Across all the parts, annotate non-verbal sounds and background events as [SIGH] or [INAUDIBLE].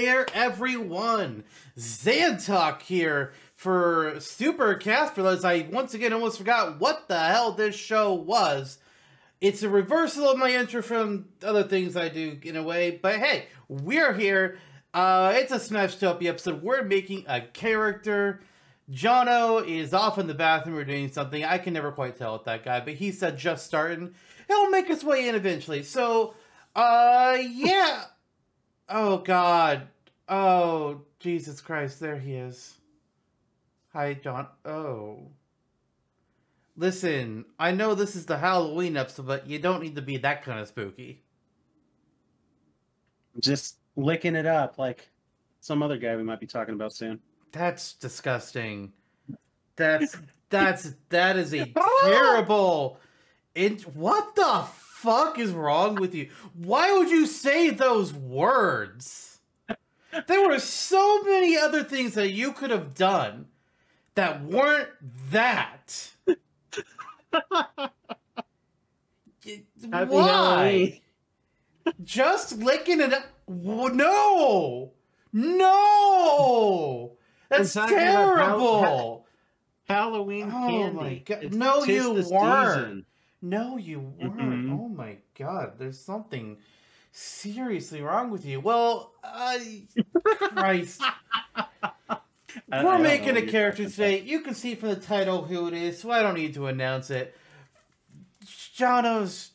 There, everyone. Zantok here for Super Casperless. I once again almost forgot what the hell this show was. It's a reversal of my intro from other things I do in a way, but hey, we're here. Uh, it's a Smashtopia episode. We're making a character. Jono is off in the bathroom or doing something. I can never quite tell with that guy, but he said just starting. He'll make his way in eventually. So, uh, yeah. Oh God. Oh Jesus Christ! There he is. Hi, John. Oh. Listen, I know this is the Halloween episode, but you don't need to be that kind of spooky. Just licking it up like some other guy we might be talking about soon. That's disgusting. That's [LAUGHS] that's that is a [LAUGHS] terrible. It what the fuck is wrong with you? Why would you say those words? There were so many other things that you could have done that weren't that. Why? Just licking it up. No! No! That's I'm talking about how- terrible! Halloween Oh candy. my God. It's No, you weren't. season. No, you weren't. Mhm. Oh my god, there's something seriously wrong with you. Well, uh, Christ. [LAUGHS] I- We're making a [LAUGHS] character today. You can see from the title who it is, so I don't need to announce it. Jono's.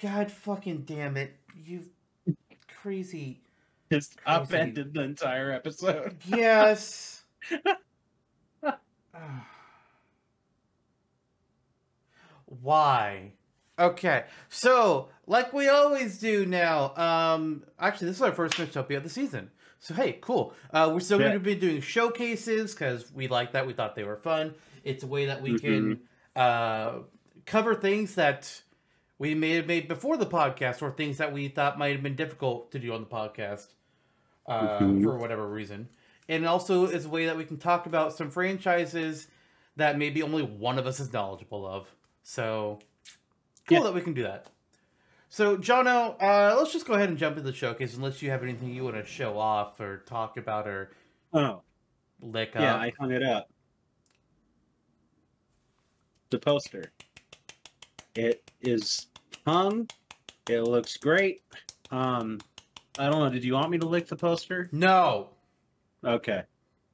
God fucking damn it. You crazy. Just Crazy. upended the entire episode. Yes. [LAUGHS] Why? Okay, so like we always do now. Um, actually, this is our first Mishtopia of the season. So hey, cool. Uh, we're still going to be doing showcases because we like that. We thought they were fun. It's a way that we can uh, cover things that we may have made before the podcast, or things that we thought might have been difficult to do on the podcast uh, Mhm. for whatever reason. And also is a way that we can talk about some franchises that maybe only one of us is knowledgeable of. So cool Yeah. that we can do that. So, Jono, uh, let's just go ahead and jump into the showcase unless you have anything you want to show off or talk about or Oh, lick yeah, up. I hung it up. The poster. It is hung. It looks great. Um, I don't know. Did you want me to lick the poster? No. Okay.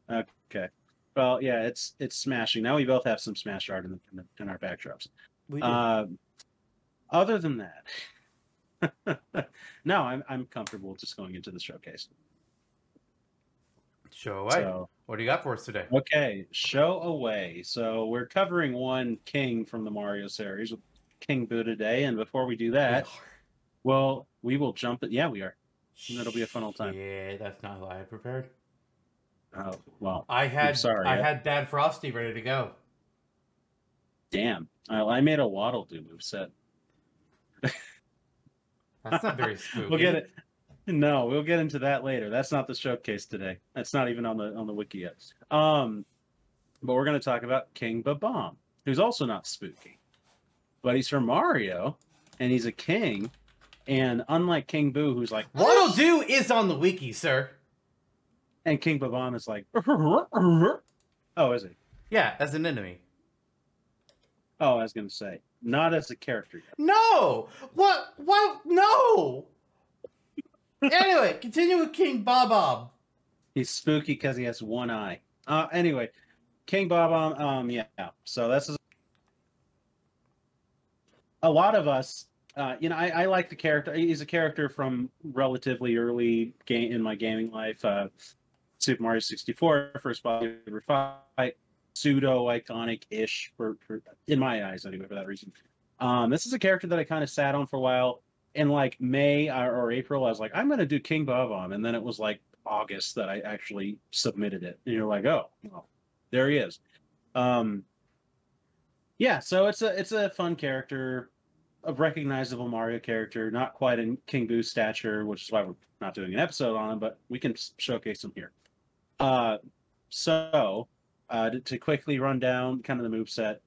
Okay. Well, yeah, it's it's smashing. Now we both have some smash art in, the, in, the, in our backdrops. We do. Um, other than that, [LAUGHS] no, I'm I'm comfortable just going into the showcase. show away. So What do you got for us today? okay, show away. So we're covering one king from the Mario series, King Boo today, and before we do that, well, we will jump it. Yeah, we are. That'll be a fun old time. Yeah, that's not who I had prepared. Oh well, I had sorry, I I- had Bad Frosty ready to go. damn. I, I made a Waddle Doo move set. That's not very spooky. [LAUGHS] We'll get it. No, we'll get into that later. That's not the showcase today. That's not even on the on the wiki yet. Um, but we're going to talk about King Bob-omb, who's also not spooky, but he's from Mario, and he's a king. And unlike King Boo, who's like, Waddle Doo is on the wiki, sir. And King Bob-omb is like, [LAUGHS] oh, is he? Yeah, as an enemy. Oh, I was going to say, not as a character yet. No! What? What? No! anyway, continue with King Bob. He's spooky because he has one eye. Uh, anyway, King Bob-omb, um, yeah. So this is a lot of us. Uh, you know, I, I like the character. He's a character from relatively early game in my gaming life. Uh, Super Mario 64, first boss ever fight, pseudo iconic ish for, for in my eyes anyway for that reason. Um, this is a character that I kind of sat on for a while. In like May or, or April, I was like, I'm going to do King Bob-omb, and then it was like August that I actually submitted it. And you're like, oh, well, there he is. Um, yeah, so it's a it's a fun character, a recognizable Mario character, not quite in King Boo stature, which is why we're not doing an episode on him, but we can showcase him here. Uh, so uh, to, to quickly run down kind of the move set,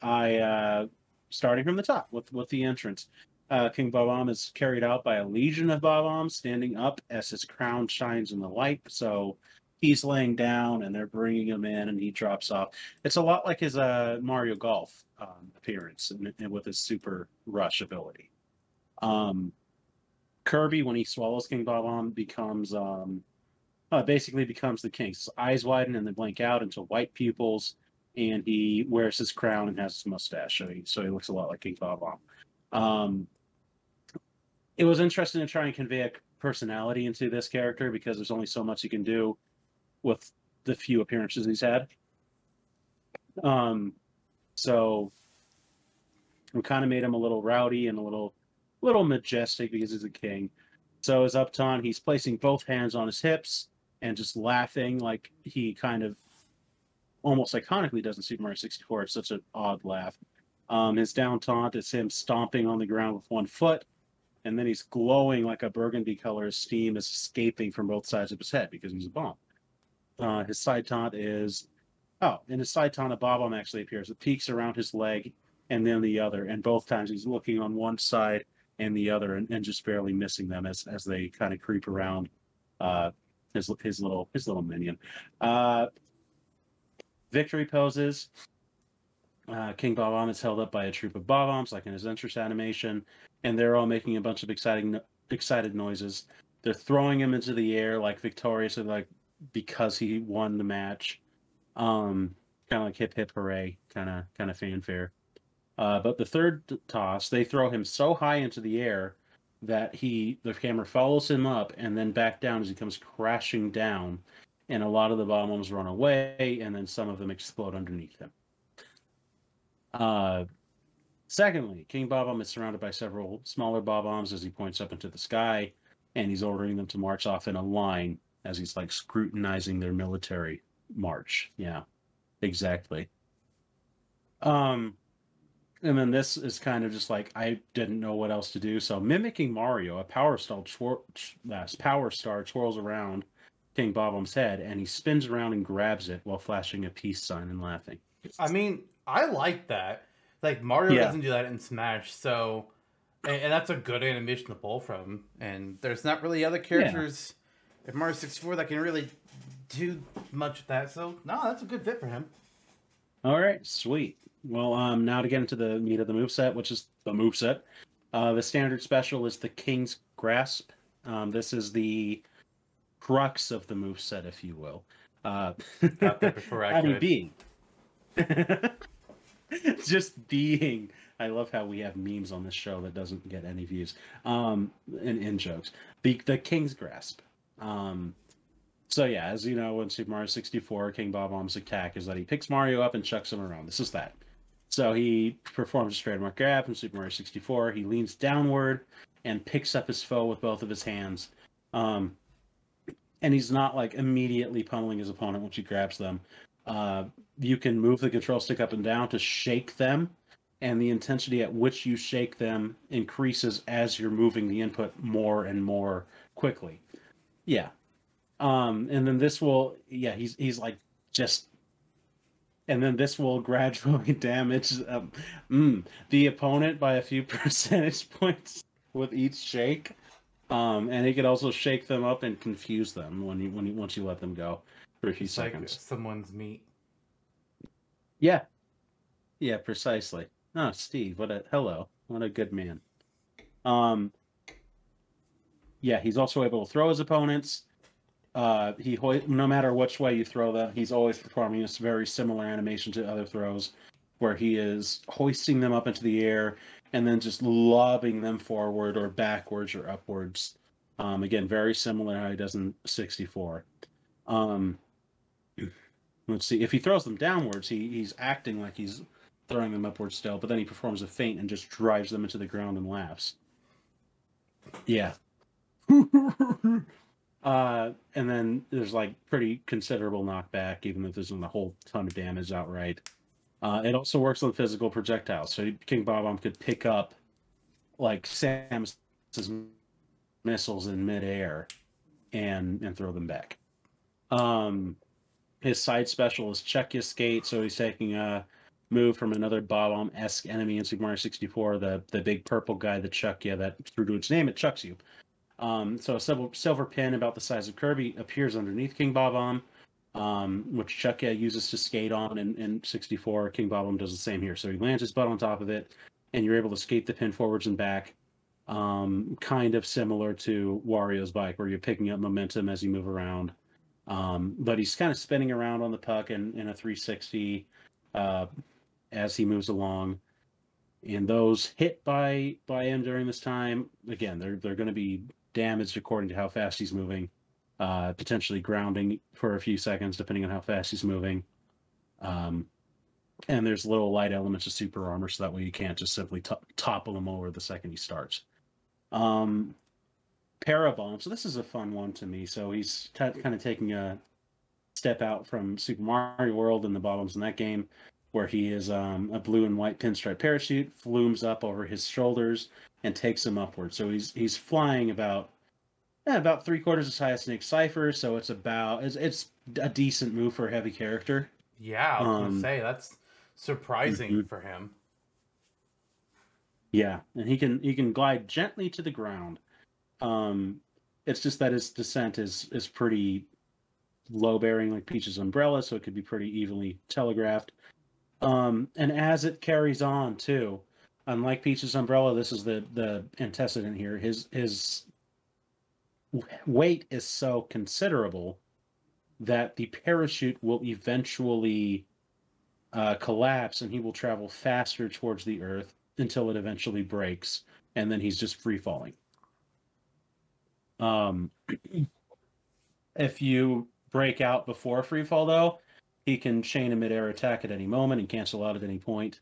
I uh, starting from the top with with the entrance. Uh, King Bob-omb is carried out by a legion of Bob-ombs standing up as his crown shines in the light. So he's laying down and they're bringing him in and he drops off. It's a lot like his uh, Mario Golf um, appearance and, and with his super rush ability. Um, Kirby, when he swallows King Bob-omb, becomes um, uh, basically becomes the king. His eyes widen and then blink out into white pupils, and he wears his crown and has his mustache, so he so he looks a lot like King Bob-omb. Um, it was interesting to try and convey a personality into this character because there's only so much you can do with the few appearances he's had. Um, so we kind of made him a little rowdy and a little little majestic because he's a king. So as up taunt, he's placing both hands on his hips and just laughing like he kind of almost iconically does in Super Mario 64. It's such an odd laugh. Um, his down taunt is him stomping on the ground with one foot, and then he's glowing like a burgundy color. Steam is escaping from both sides of his head because he's a bomb. Uh, his side taunt is oh, in his side taunt, a bomb actually appears. It peaks around his leg and then the other, and both times he's looking on one side and the other, and, and just barely missing them as as they kind of creep around uh, his his little his little minion. Uh, victory poses. Uh, King Bob-omb is held up by a troop of Bob-ombs, like in his entrance animation, and they're all making a bunch of exciting excited noises. They're throwing him into the air like victorious, like because he won the match. Um, kind of like hip hip hooray, kind of kind of fanfare. Uh, but the third toss, they throw him so high into the air that he the camera follows him up and then back down as he comes crashing down, and a lot of the bombs run away, and then some of them explode underneath him. Uh, secondly, King Bob-omb is surrounded by several smaller Bob-ombs as he points up into the sky, and he's ordering them to march off in a line as he's like scrutinizing their military march. Yeah, exactly. Um, and then this is kind of just like I didn't know what else to do. So mimicking Mario, a power star, twir- uh, power star twirls around King Bob-omb's head, and he spins around and grabs it while flashing a peace sign and laughing. I mean, I like that. Like Mario Yeah. doesn't do that in Smash, so and, and that's a good animation to pull from. And there's not really other characters in Mario 64 that can really do much with that. So no, that's a good fit for him. All right, sweet. Well, um, now to get into the meat of the moveset, which is the moveset. Uh, the standard special is the King's Grasp. Um, this is the crux of the moveset, if you will. Uh, before I [LAUGHS] I mean, being. [LAUGHS] Just being. I love how we have memes on this show that doesn't get any views. Um, and in jokes. The the King's Grasp. Um, so yeah, as you know, in Super Mario 64, King Bob-omb's attack is that he picks Mario up and chucks him around. This is that. So he performs a trademark grab in Super Mario 64. He leans downward and picks up his foe with both of his hands. Um, and he's not like immediately pummeling his opponent once he grabs them. Uh, you can move the control stick up and down to shake them, and the intensity at which you shake them increases as you're moving the input more and more quickly. Yeah. Um, and then this will, yeah, he's he's like just, and then this will gradually [LAUGHS] damage um, mm, the opponent by a few [LAUGHS] percentage points with each shake. Um, and he could also shake them up and confuse them when you when you once you let them go for a few It's like seconds. someone's meat. Yeah. Yeah, precisely. Oh, Steve, what a hello. What a good man. Um Yeah, he's also able to throw his opponents. Uh he no matter which way you throw them, he's always performing this very similar animation to other throws where he is hoisting them up into the air and then just lobbing them forward or backwards or upwards. Um again, very similar how he does in 64. Um Let's see. If he throws them downwards, he, he's acting like he's throwing them upwards still, but then he performs a feint and just drives them into the ground and laughs. Yeah. [LAUGHS] uh, and then there's like pretty considerable knockback, even if there isn't a whole ton of damage outright. Uh, it also works on physical projectiles. So King Bob-omb could pick up like Samus's missiles in midair and and throw them back. Um, his side special is Chuckya skate, so he's taking a move from another Bob-omb esque enemy in Super Mario 64, the the big purple guy that chuck you, that through to its name, it chucks you. Um, so a silver, silver pin about the size of Kirby appears underneath King Bob-omb, um, which Chuckya uses to skate on in, in 64. King Bob-omb does the same here. So he lands his butt on top of it, and you're able to skate the pin forwards and back, um, kind of similar to Wario's bike, where you're picking up momentum as you move around. Um, but he's kind of spinning around on the puck in, in a 360 uh, as he moves along. And those hit by by him during this time, again, they're they're going to be damaged according to how fast he's moving, uh, potentially grounding for a few seconds depending on how fast he's moving. Um, and there's little light elements of super armor, so that way you can't just simply to- topple him over the second he starts. Um, Parabomb. So this is a fun one to me. So he's t- kind of taking a step out from Super Mario World and the bottoms in that game, where he is um, a blue and white pinstripe parachute, flumes up over his shoulders and takes him upward. So he's he's flying about yeah, about three quarters as high as Snake Cypher. So it's about it's, it's a decent move for a heavy character. Yeah, I was Um, gonna say that's surprising mhm. for him. Yeah, and he can he can glide gently to the ground. Um, it's just that his descent is is pretty low bearing, like Peach's umbrella, so it could be pretty evenly telegraphed. Um, and as it carries on too, unlike Peach's umbrella, this is the the antecedent here. His his weight is so considerable that the parachute will eventually uh, collapse, and he will travel faster towards the Earth until it eventually breaks, and then he's just free falling. Um, [CLEARS THROAT] if you break out before free fall, though, he can chain a midair attack at any moment and cancel out at any point.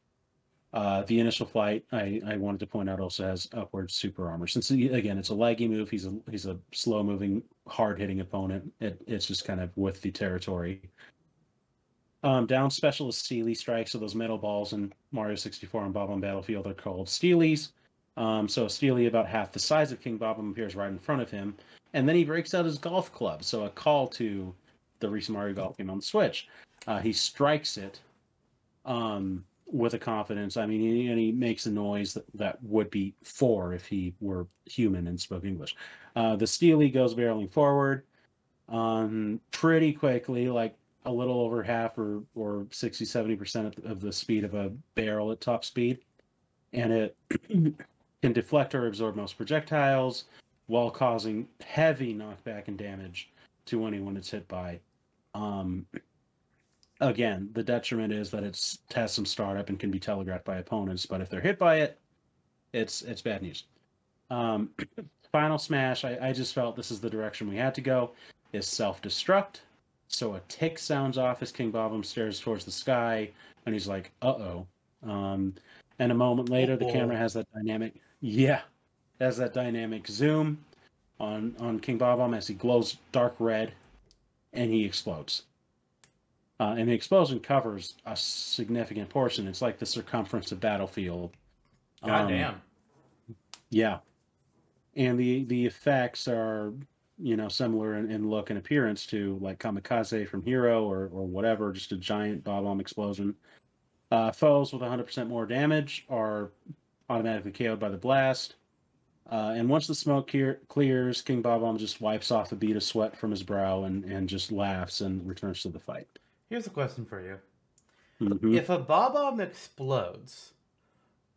Uh, the initial flight, I, I wanted to point out, also has upward super armor. Since again, it's a laggy move, he's a he's a slow moving, hard hitting opponent. It, it's just kind of with the territory. Um, down special is Steely strikes. So those metal balls in Mario 64 and Bob-omb Battlefield are called Steelies. Um, so Steely about half the size of King Bob appears right in front of him, and then he breaks out his golf club. So a call to the recent Mario Golf game on the Switch. Uh, he strikes it um, with a confidence. I mean, he, and he makes a noise that, that would be four if he were human and spoke English. Uh, the Steely goes barreling forward um, pretty quickly, like a little over half or, or 60, 70% of, of the speed of a barrel at top speed. And it [CLEARS THROAT] can deflect or absorb most projectiles while causing heavy knockback and damage to anyone it's hit by. Um, again, the detriment is that it's it has some startup and can be telegraphed by opponents, but if they're hit by it, it's it's bad news. Um, [CLEARS THROAT] final smash, I, I just felt this is the direction we had to go, is self-destruct. So a tick sounds off as King Bob stares towards the sky, and he's like, "Uh-oh." Um, and a moment later, the Uh-oh. camera has that dynamic, yeah, has that dynamic zoom on on King Bob as he glows dark red, and he explodes. Uh, and the explosion covers a significant portion. It's like the circumference of battlefield. God Um, damn. yeah, and the the effects are you know similar in, in look and appearance to like Kamikaze from Hero or or whatever, just a giant bob bomb explosion. Uh, foes with 100% more damage are automatically KO'd by the blast. Uh, and once the smoke clear, clears, King Bob-omb just wipes off a bead of sweat from his brow and, and just laughs and returns to the fight. Here's a question for you. Mhm. If a bob bomb explodes,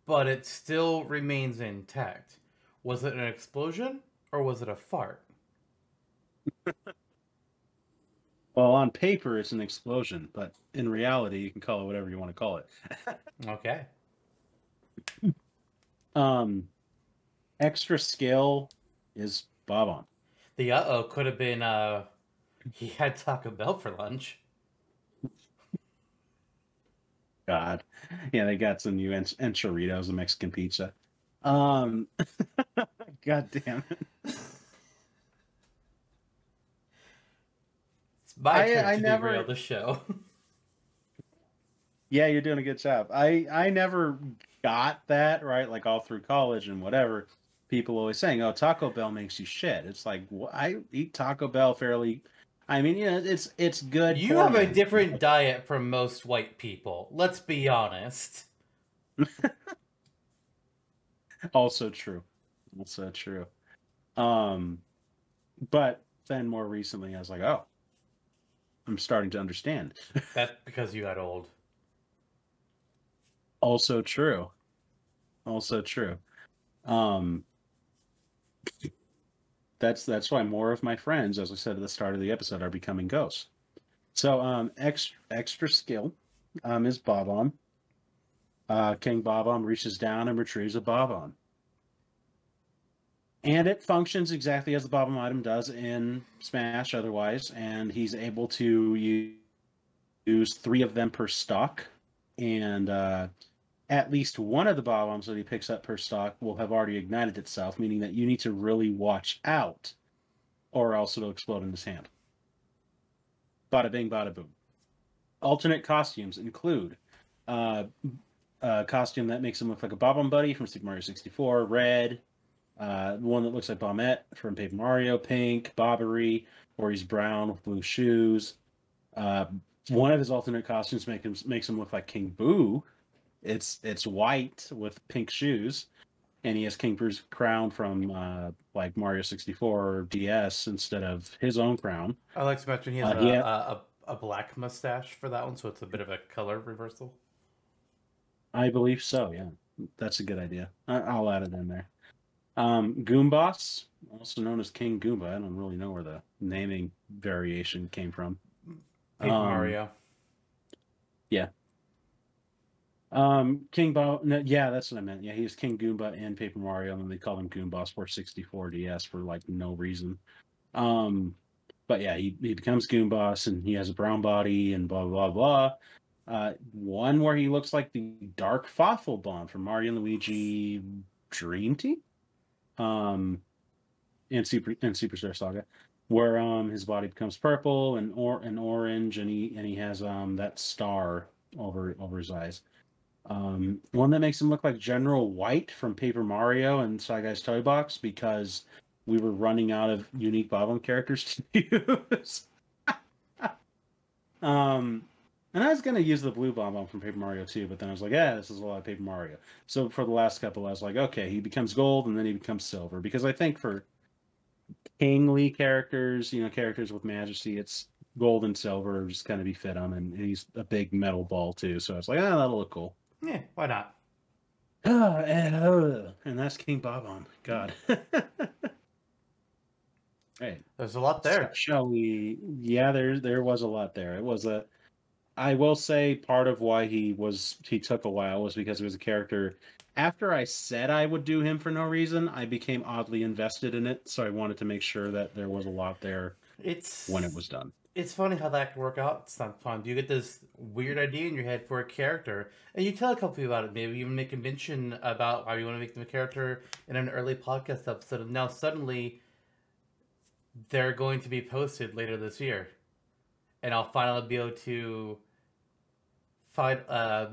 but it still remains intact, was it an explosion or was it a fart? [LAUGHS] Well, on paper, it's an explosion, but in reality, you can call it whatever you want to call it. [LAUGHS] Okay. Um, extra skill is Bob-omb. The uh oh could have been uh he had Taco Bell for lunch. God, yeah, they got some new ench- enchiritos, a Mexican pizza. Um, [LAUGHS] God damn it. It's my I- turn I to never- derail the show. [LAUGHS] Yeah, you're doing a good job. I I never got that right, like all through college and whatever. People always saying, "Oh, Taco Bell makes you shit." It's like wh- I eat Taco Bell fairly I mean, yeah, it's it's good. You have a different diet from most white people. Let's be honest. [LAUGHS] also true also true um but then more recently i was like oh i'm starting to understand [LAUGHS] That's because you got old. also true also true um that's that's why more of my friends as i said at the start of the episode are becoming ghosts. So um extra extra skill um is bob-omb uh king bob-omb reaches down and retrieves a bob-omb and it functions exactly as the bob-omb item does in smash otherwise and he's able to use, use three of them per stock. And uh at least one of the bob-ombs that he picks up per stock will have already ignited itself, meaning that you need to really watch out, or else it'll explode in his hand. Bada bing, bada boom. Alternate costumes include uh, a costume that makes him look like a Bob-omb Buddy from Super Mario 64, red, uh, one that looks like Bombette from Paper Mario, pink, Bobbery, or he's brown with blue shoes. Uh, one of his alternate costumes make him, makes him look like King Boo it's it's white with pink shoes, and he has King Boo's crown from uh, like Mario 64 or DS instead of his own crown. I like to mention he has Uh, a, yeah. a, a, black mustache for that one, so it's a bit of a color reversal. I believe so. Yeah, that's a good idea. I, I'll add it in there. Um, Goomboss, also known as King Goomba. I don't really know where the naming variation came from. Paper Um, Mario. Um, King no, yeah, that's what I meant. Yeah, he was King Goomba in Paper Mario, and they called him Goomboss for 64 DS for like no reason. Um, but yeah, he, he becomes Goomboss and he has a brown body and blah blah blah. Uh, one where he looks like the Dark Bomb from Mario and Luigi Dream Team, um, and Super and Superstar Saga, where um his body becomes purple and or and orange, and he and he has um that star over over his eyes. Um, one that makes him look like General White from Paper Mario and Shy Guy's Toy Box because we were running out of unique Bob characters to [LAUGHS] use. [LAUGHS] um, and I was gonna use the blue Bob from Paper Mario too, but then I was like, yeah, this is a lot of Paper Mario. So for the last couple, I was like, okay, he becomes gold and then he becomes silver because I think for kingly characters, you know, characters with majesty, it's gold and silver just kind of be fit on, and he's a big metal ball too. So I was like, ah, that'll look cool. Yeah, why not? Ah, and, uh, and that's King Bob-omb. God. [LAUGHS] hey, There's a lot there. So shall we? Yeah, there there was a lot there. It was a. I will say part of why he was he took a while was because he was a character. After I said I would do him for no reason, I became oddly invested in it. So I wanted to make sure that there was a lot there It's when it was done. It's funny how that can work out sometimes. You get this weird idea in your head for a character, and you tell a couple people about it. Maybe even make a mention about how you want to make them a character in an early podcast episode. And now suddenly, they're going to be posted later this year, and I'll finally be able to find uh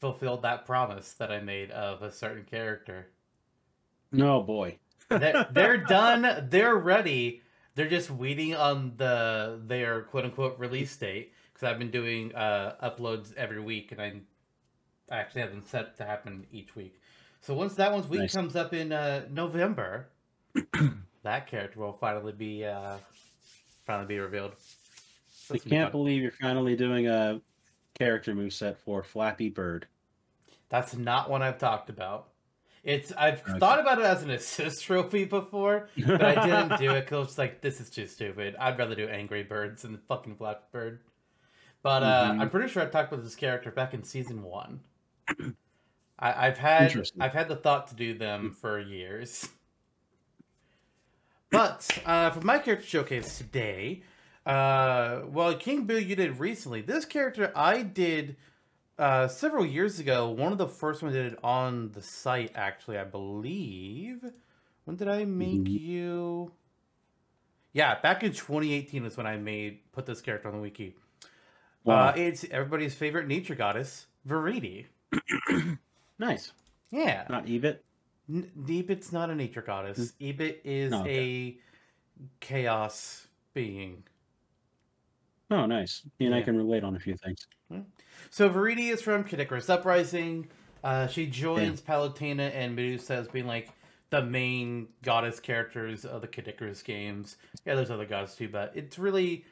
fulfill that promise that I made of a certain character. No boy. They're, they're [LAUGHS] done. They're ready. They're just waiting on the their quote unquote release date because I've been doing uh, uploads every week, and I, I actually have them set to happen each week. So once that one's week Nice. comes up in uh, November, [CLEARS THROAT] that character will finally be uh, finally be revealed. So I it's gonna be can't believe you're finally doing a character move set for Flappy Bird. That's not one I've talked about. It's I've Okay. thought about it as an assist [LAUGHS] trophy before, but I didn't do it because I was like, this is too stupid. I'd rather do Angry Birds than the fucking Flappy Bird. But uh, Mhm. I'm pretty sure I talked about this character back in season one. [CLEARS THROAT] I, I've had I've had the thought to do them for years. [LAUGHS] But uh, for my character showcase today, uh, well, King Boo you did recently. This character I did uh, several years ago. One of the first ones I did it on the site, actually, I believe. When did I make Mhm. you? Yeah, back in 2018 is when I made put this character on the wiki. Wow. Uh, it's everybody's favorite nature goddess, Viridi. [CLEARS THROAT] nice. Yeah, Not Ebit. N- Ebit's not a nature goddess. Ebit is Oh, okay. a chaos being. Oh, nice. And I can relate on a few things. So Viridi is from Kid Icarus Uprising. Uh, she joins Palutena and Medusa as being like the main goddess characters of the Kid Icarus games. Yeah, there's other gods too, but it's really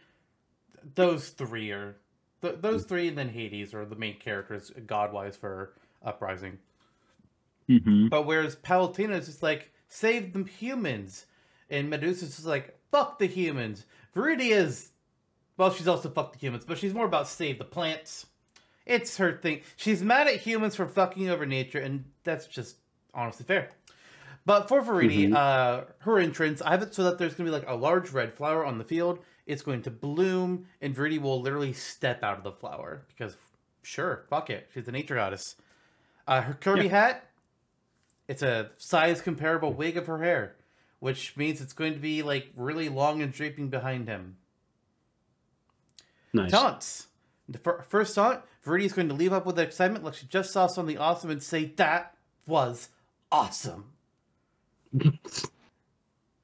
those three are th- those three, and then Hades are the main characters god wise for Uprising. Mm-hmm. But whereas Palutena is just like save the humans, and Medusa's just like fuck the humans. Viridia is well, she's also fuck the humans, but she's more about save the plants. It's her thing. She's mad at humans for fucking over nature, and that's just honestly fair. But for Viridi, Mhm. uh, her entrance, I have it so that there's going to be like a large red flower on the field. It's going to bloom, and Viridi will literally step out of the flower because, sure, fuck it, she's the nature goddess. Uh, her Kirby Yeah. hat, it's a size comparable wig of her hair, which means it's going to be like really long and draping behind him. Nice. Taunts. The fir- first taunt, is going to leave up with excitement like she just saw something awesome and say, That was awesome. [LAUGHS]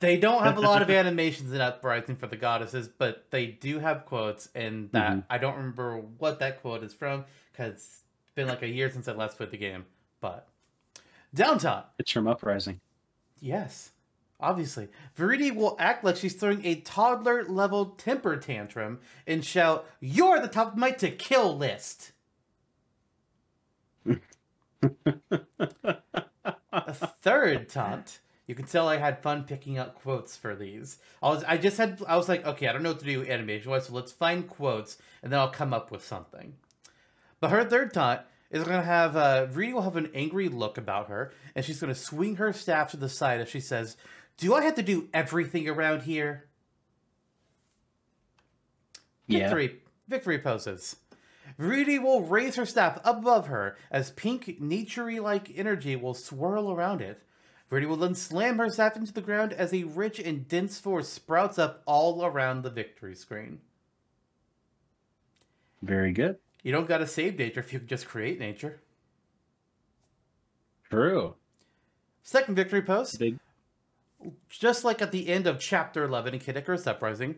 they don't have a lot of [LAUGHS] animations in Uprising for the goddesses, but they do have quotes, and that Mhm. I don't remember what that quote is from because it's been like a year since I last played the game. But down taunt. It's from Uprising. Yes, obviously. Viridi will act like she's throwing a toddler level temper tantrum and shout, You're the top of my to kill list. a third taunt. You can tell I had fun picking out quotes for these. I was I just had I was like, okay, I don't know what to do animation wise, so let's find quotes and then I'll come up with something. But her third taunt is gonna have uh will have an angry look about her, and she's gonna swing her staff to the side as she says, Do I have to do everything around here? Yeah. Victory victory poses. Viridi will raise her staff above her as pink, naturey like energy will swirl around it. Viridi will then slam her staff into the ground as a rich and dense force sprouts up all around the victory screen. Very good. You don't gotta save nature if you can just create nature. True. Second victory pose. Big. Just like at the end of chapter 11 in Kid Icarus Uprising,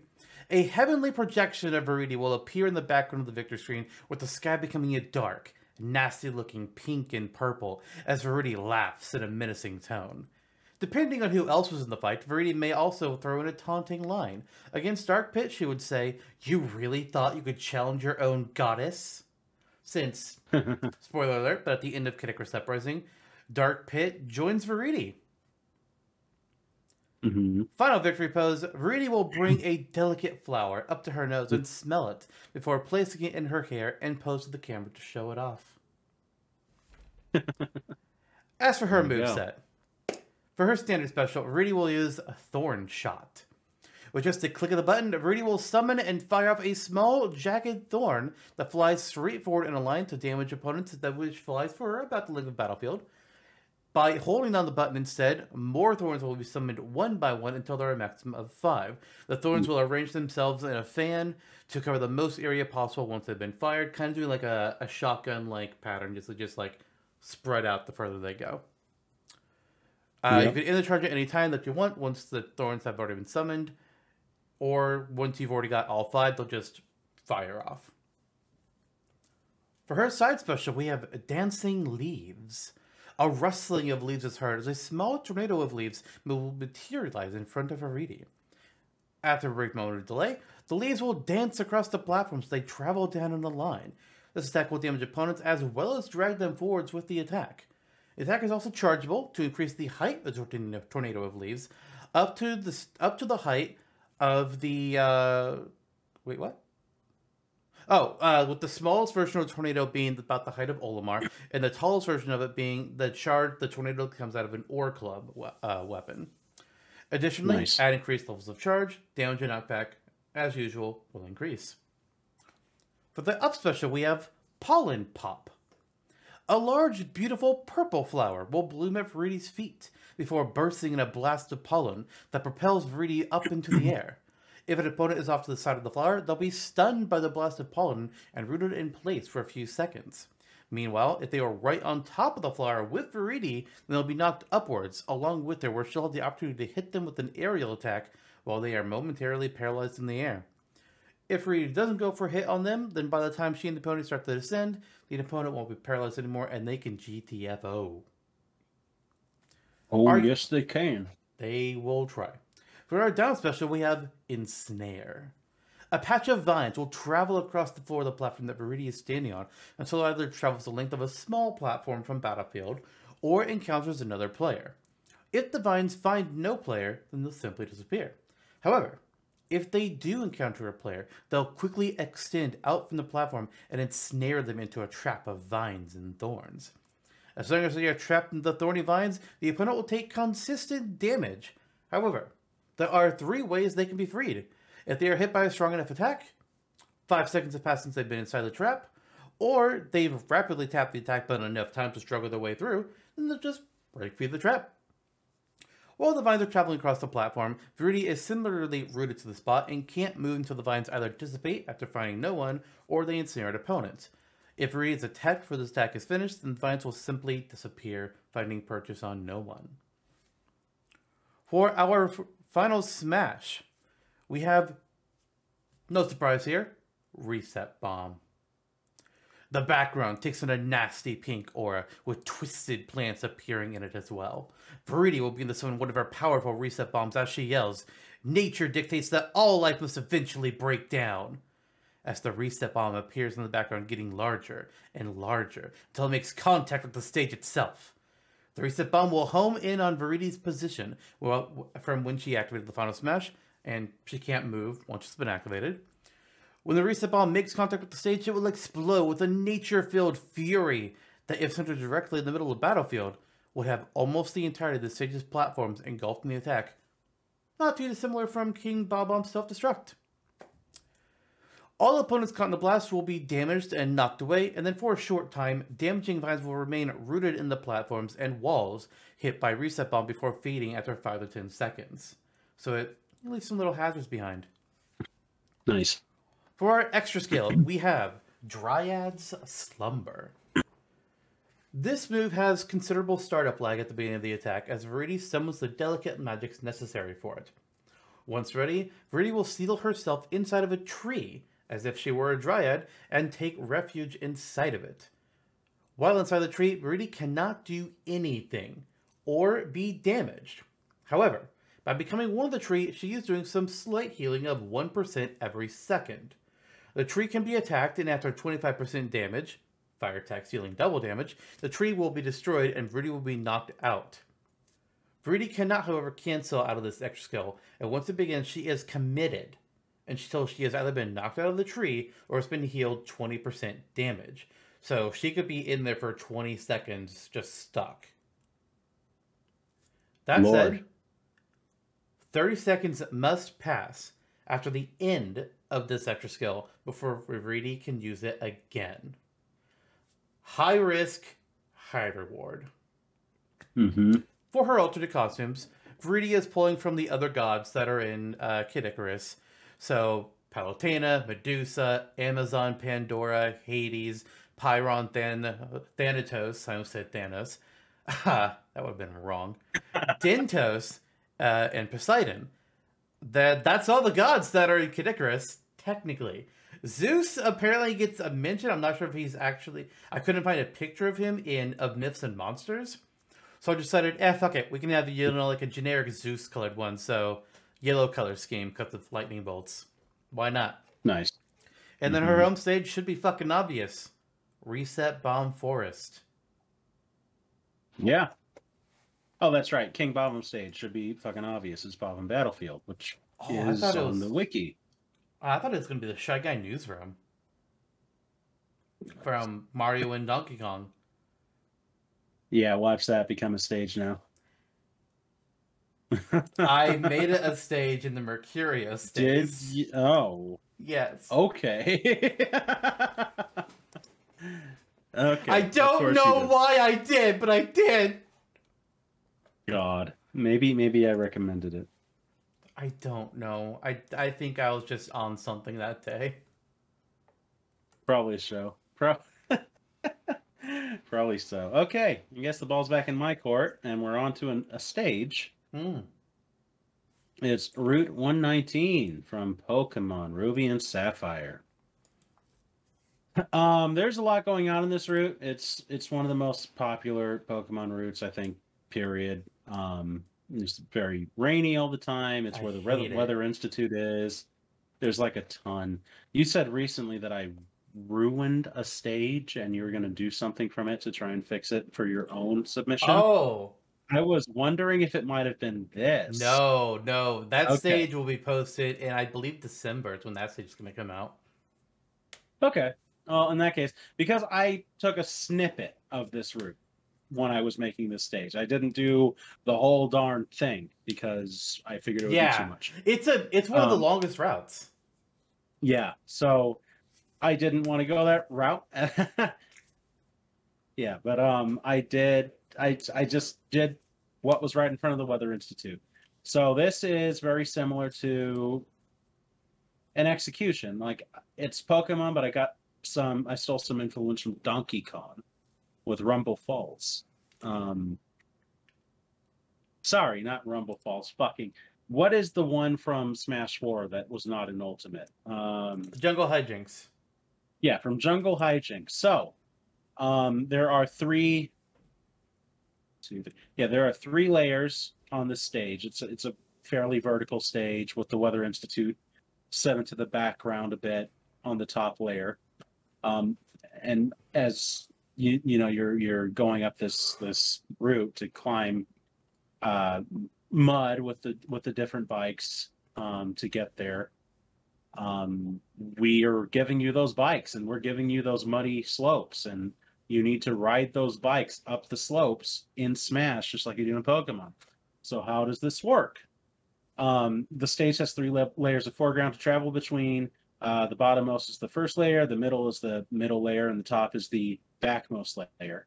a heavenly projection of Viridi will appear in the background of the victor screen, with the sky becoming a dark, nasty looking pink and purple as Viridi laughs in a menacing tone. Depending on who else was in the fight, Viridi may also throw in a taunting line. Against Dark Pit, she would say, You really thought you could challenge your own goddess? Since, [LAUGHS] spoiler alert, but at the end of Kid Icarus Uprising, Dark Pit joins Viridi. Hmm Final victory pose, Viridi will bring [LAUGHS] a delicate flower up to her nose and smell it before placing it in her hair and pose to the camera to show it off. [LAUGHS] As for her go. moveset, for her standard special, Viridi will use a Thorn Shot. With just a click of the button, Viridi will summon and fire off a small, jagged thorn that flies straight forward in a line to damage opponents that which flies for about the length of the battlefield. By holding down the button instead, more thorns will be summoned one by one until there are a maximum of five. The thorns will arrange themselves in a fan to cover the most area possible once they've been fired, kind of doing like a, a shotgun like pattern, just to just like spread out the further they go. Uh, Yeah. You can end the charge at any time that you want once the thorns have already been summoned, or once you've already got all five, they'll just fire off. For her side special, we have Dancing Leaves. A rustling of leaves is heard as a small tornado of leaves will materialize in front of Viridi. After a brief moment of delay, the leaves will dance across the platforms as they travel down in a line. This attack will damage opponents as well as drag them forwards with the attack. The attack is also chargeable to increase the height of the tornado- tornado of leaves up to the up to the height of the uh, wait what? Oh, uh, with the smallest version of the tornado being about the height of Olimar, and the tallest version of it being the shard the tornado comes out of an ore club we- uh, weapon. Additionally, Nice. at increased levels of charge, damage and knockback, as usual, will increase. For the up special, we have Pollen Pop. A large, beautiful purple flower will bloom at Viridi's feet before bursting in a blast of pollen that propels Viridi up into the [CLEARS THROAT] air. If an opponent is off to the side of the flower, they'll be stunned by the blast of pollen and rooted in place for a few seconds. Meanwhile, if they are right on top of the flower with Viridi, then they'll be knocked upwards, along with her, where she'll have the opportunity to hit them with an aerial attack while they are momentarily paralyzed in the air. If Viridi doesn't go for a hit on them, then by the time she and the opponent start to descend, the opponent won't be paralyzed anymore and they can GTFO. Oh, yes, they can. They will try. For our down special, we have Ensnare. A patch of vines will travel across the floor of the platform that Viridi is standing on until it either travels the length of a small platform from Battlefield or encounters another player. If the vines find no player, then they'll simply disappear. However, if they do encounter a player, they'll quickly extend out from the platform and ensnare them into a trap of vines and thorns. As long as they are trapped in the thorny vines, the opponent will take consistent damage. However, there are three ways they can be freed. If they are hit by a strong enough attack, five seconds have passed since they've been inside the trap, or they've rapidly tapped the attack button enough time to struggle their way through, then they'll just break free of the trap. While the vines are traveling across the platform, Viridi is similarly rooted to the spot and can't move until the vines either dissipate after finding no one or they ensnare an opponent. If is attacked before this attack is finished, then the vines will simply disappear, finding purchase on no one. For our final smash, we have, no surprise here, Reset Bomb. The background takes on a nasty pink aura with twisted plants appearing in it as well. Viridi will to summon one of her powerful reset bombs as she yells, Nature dictates that all life must eventually break down. As the reset bomb appears in the background, getting larger and larger until it makes contact with the stage itself. The reset bomb will home in on Viridi's position well, from when she activated the final smash, and she can't move once it's been activated. When the reset bomb makes contact with the stage, it will explode with a nature-filled fury that, if centered directly in the middle of the battlefield, would have almost the entirety of the stage's platforms engulfed in the attack. Not too dissimilar from King Bob-omb's self-destruct. All opponents caught in the blast will be damaged and knocked away, and then for a short time, damaging vines will remain rooted in the platforms and walls hit by reset bomb before fading after 5 to 10 seconds. So it leaves some little hazards behind. Nice. For our extra skill, we have Dryad's Slumber. This move has considerable startup lag at the beginning of the attack, as Viridi summons the delicate magics necessary for it. Once ready, Viridi will seal herself inside of a tree, as if she were a dryad, and take refuge inside of it. While inside the tree, Viridi cannot do anything or be damaged. However, by becoming one of the tree, she is doing some slight healing of 1% every second. The tree can be attacked, and after 25% damage, fire attacks dealing double damage, the tree will be destroyed and Viridi will be knocked out. Viridi cannot, however, cancel out of this extra skill, and once it begins, she is committed until she has either been knocked out of the tree or has been healed 20% damage. So she could be in there for 20 seconds just stuck. That Lord. said, 30 seconds must pass after the end of this extra skill before Viridi can use it again. High risk, high reward. Mm-hmm. For her alternate costumes, Viridi is pulling from the other gods that are in uh, Kid Icarus. So, Palutena, Medusa, Amazon, Pandora, Hades, Pyrrhon, Than- Thanatos. I almost said Thanos. [LAUGHS] that would have been wrong. [LAUGHS] Dyntos uh, and Poseidon. That that's all the gods that are in Kid Icarus, technically. Zeus apparently gets a mention. I'm not sure if he's actually. I couldn't find a picture of him in of Myths and Monsters, so I decided, eh, fuck it. We can have you know like a generic Zeus colored one. So yellow color scheme, cut with lightning bolts. Why not? Nice. And then her home stage should be fucking obvious. Reset Bomb Forest. Yeah. Oh, that's right. King Bob-omb stage should be fucking obvious. It's Bob-omb Battlefield, which Oh, is on was. the wiki. I thought it was gonna be the Shy Guy newsroom from Mario and Donkey Kong. Yeah, watch that become a stage now. I [LAUGHS] made it a stage in the Mercurio Did stage. you? Oh, Yes. okay. [LAUGHS] okay. I don't know why I did, but I did. God, maybe maybe I recommended it. I don't know. I I think I was just on something that day. Probably so. Pro- [LAUGHS] Probably so. Okay, I guess the ball's back in my court, and we're on to an, a stage. Hmm. It's Route 119 from Pokemon Ruby and Sapphire. Um, there's a lot going on in this route. It's it's one of the most popular Pokemon routes, I think. Period. Um, it's very rainy all the time. It's I where the Weather. Weather Institute is. There's like a ton. You said recently that I ruined a stage, and you were going to do something from it to try and fix it for your own submission. Oh I was wondering if it might have been this. no, no, that Okay. stage will be posted and I believe December. Is when that stage is gonna come out. Okay. Well, in that case, because I took a snippet of this route when I was making this stage, I didn't do the whole darn thing because I figured it would be too much. It's a it's one of the Um, longest routes. Yeah. So I didn't want to go that route. [LAUGHS] yeah, but um, I did. I I just did what was right in front of the Weather Institute. So this is very similar to an execution. Like it's Pokemon, but I got some. I stole some influence from Donkey Kong with Rumble Falls. Um, sorry, not Rumble Falls. Fucking. What is the one from Smash Four that was not an Ultimate? Um, Jungle Hijinxs. yeah, from Jungle Hijinxs. So, um, there are three. Two, th- Yeah, there are three layers on this stage. It's a, it's a fairly vertical stage with the Weather Institute set into the background a bit on the top layer. Um, and as you you know you're you're going up this this route to climb uh, mud with the with the different bikes um, to get there um, we are giving you those bikes and we're giving you those muddy slopes and you need to ride those bikes up the slopes in smash just like you do in pokemon. So how does this work? Um, the stage has three la- layers of foreground to travel between. Uh, the bottommost is the first layer the middle is the middle layer and the top is the backmost layer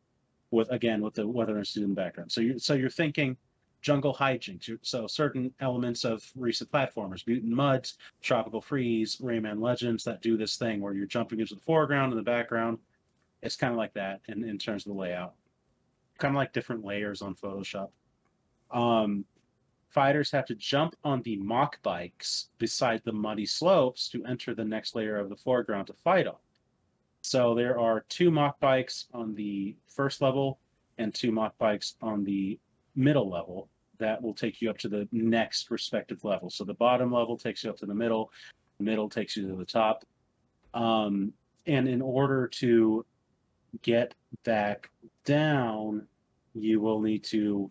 with again with the weather institute in background. So you so you're thinking Jungle Hijinxs. So certain elements of recent platformers Mutant Mudds Tropical Freeze, Rayman Legends that do this thing where you're jumping into the foreground and the background. It's kind of like that in, in terms of the layout. Kind of like different layers on Photoshop. Um, fighters have to jump on the Mach bikes beside the muddy slopes to enter the next layer of the foreground to fight on. So there are two Mach bikes on the first level and two Mach bikes on the middle level that will take you up to the next respective level. So the bottom level takes you up to the middle, middle takes you to the top. Um, and in order to get back down, you will need to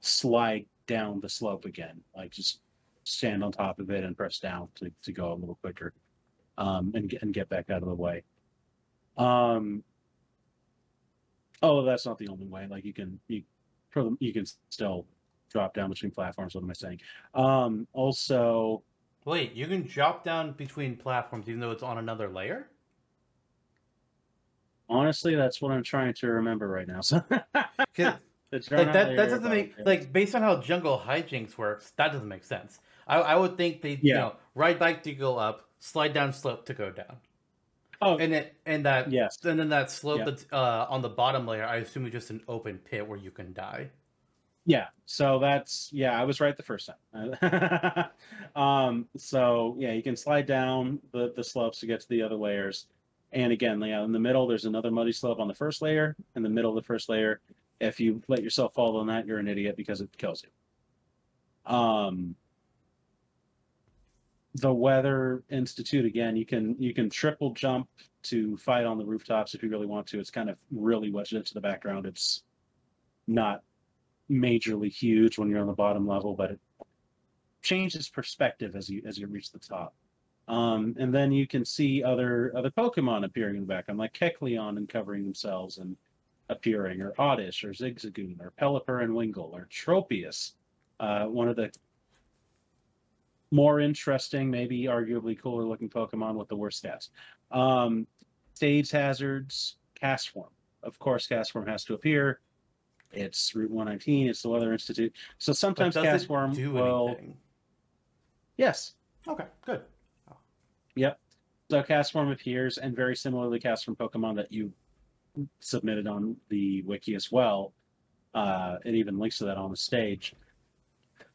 slide down the slope again, like just stand on top of it and press down to, to go a little quicker um, and, get, and get back out of the way. Um, oh, that's not the only way. Like you can you, you can still drop down between platforms. What am I saying? Um, also, Wait, you can drop down between platforms even though it's on another layer? Honestly, that's what I'm trying to remember right now. So, [LAUGHS] [LAUGHS] like that that doesn't make like based on how Jungle Hijinxs works, that doesn't make sense. I, I would think they you Yeah. know ride bike to go up, slide down slope to go down. Oh, And it and that yes. and then that slope Yeah. that's uh, on the bottom layer, I assume is just an open pit where you can die. Yeah, so that's yeah, I was right the first time. [LAUGHS] um, so yeah, you can slide down the the slopes to get to the other layers, and again, yeah, in the middle there's another muddy slope on the first layer. In the middle of the first layer, if you let yourself fall on that, you're an idiot because it kills you. Um, the Weather Institute again, you can you can triple jump to fight on the rooftops if you really want to. It's kind of really wedged into the background. It's not majorly huge when you're on the bottom level, but it changes perspective as you as you reach the top. Um, and then you can see other other Pokemon appearing in the background, like Kecleon uncovering themselves and appearing, or Oddish, or Zigzagoon, or Pelipper and Wingull, or Tropius, uh, one of the more interesting, maybe arguably cooler looking Pokemon with the worst stats. Um, stage hazards, Castform. Of course, Castform has to appear. It's Route 119. It's the Weather Institute. So sometimes Castform will. anything? Yes. Okay, good. So Castform appears, and very similarly, Castform Pokemon that you submitted on the wiki as well. Uh, it even links to that on the stage.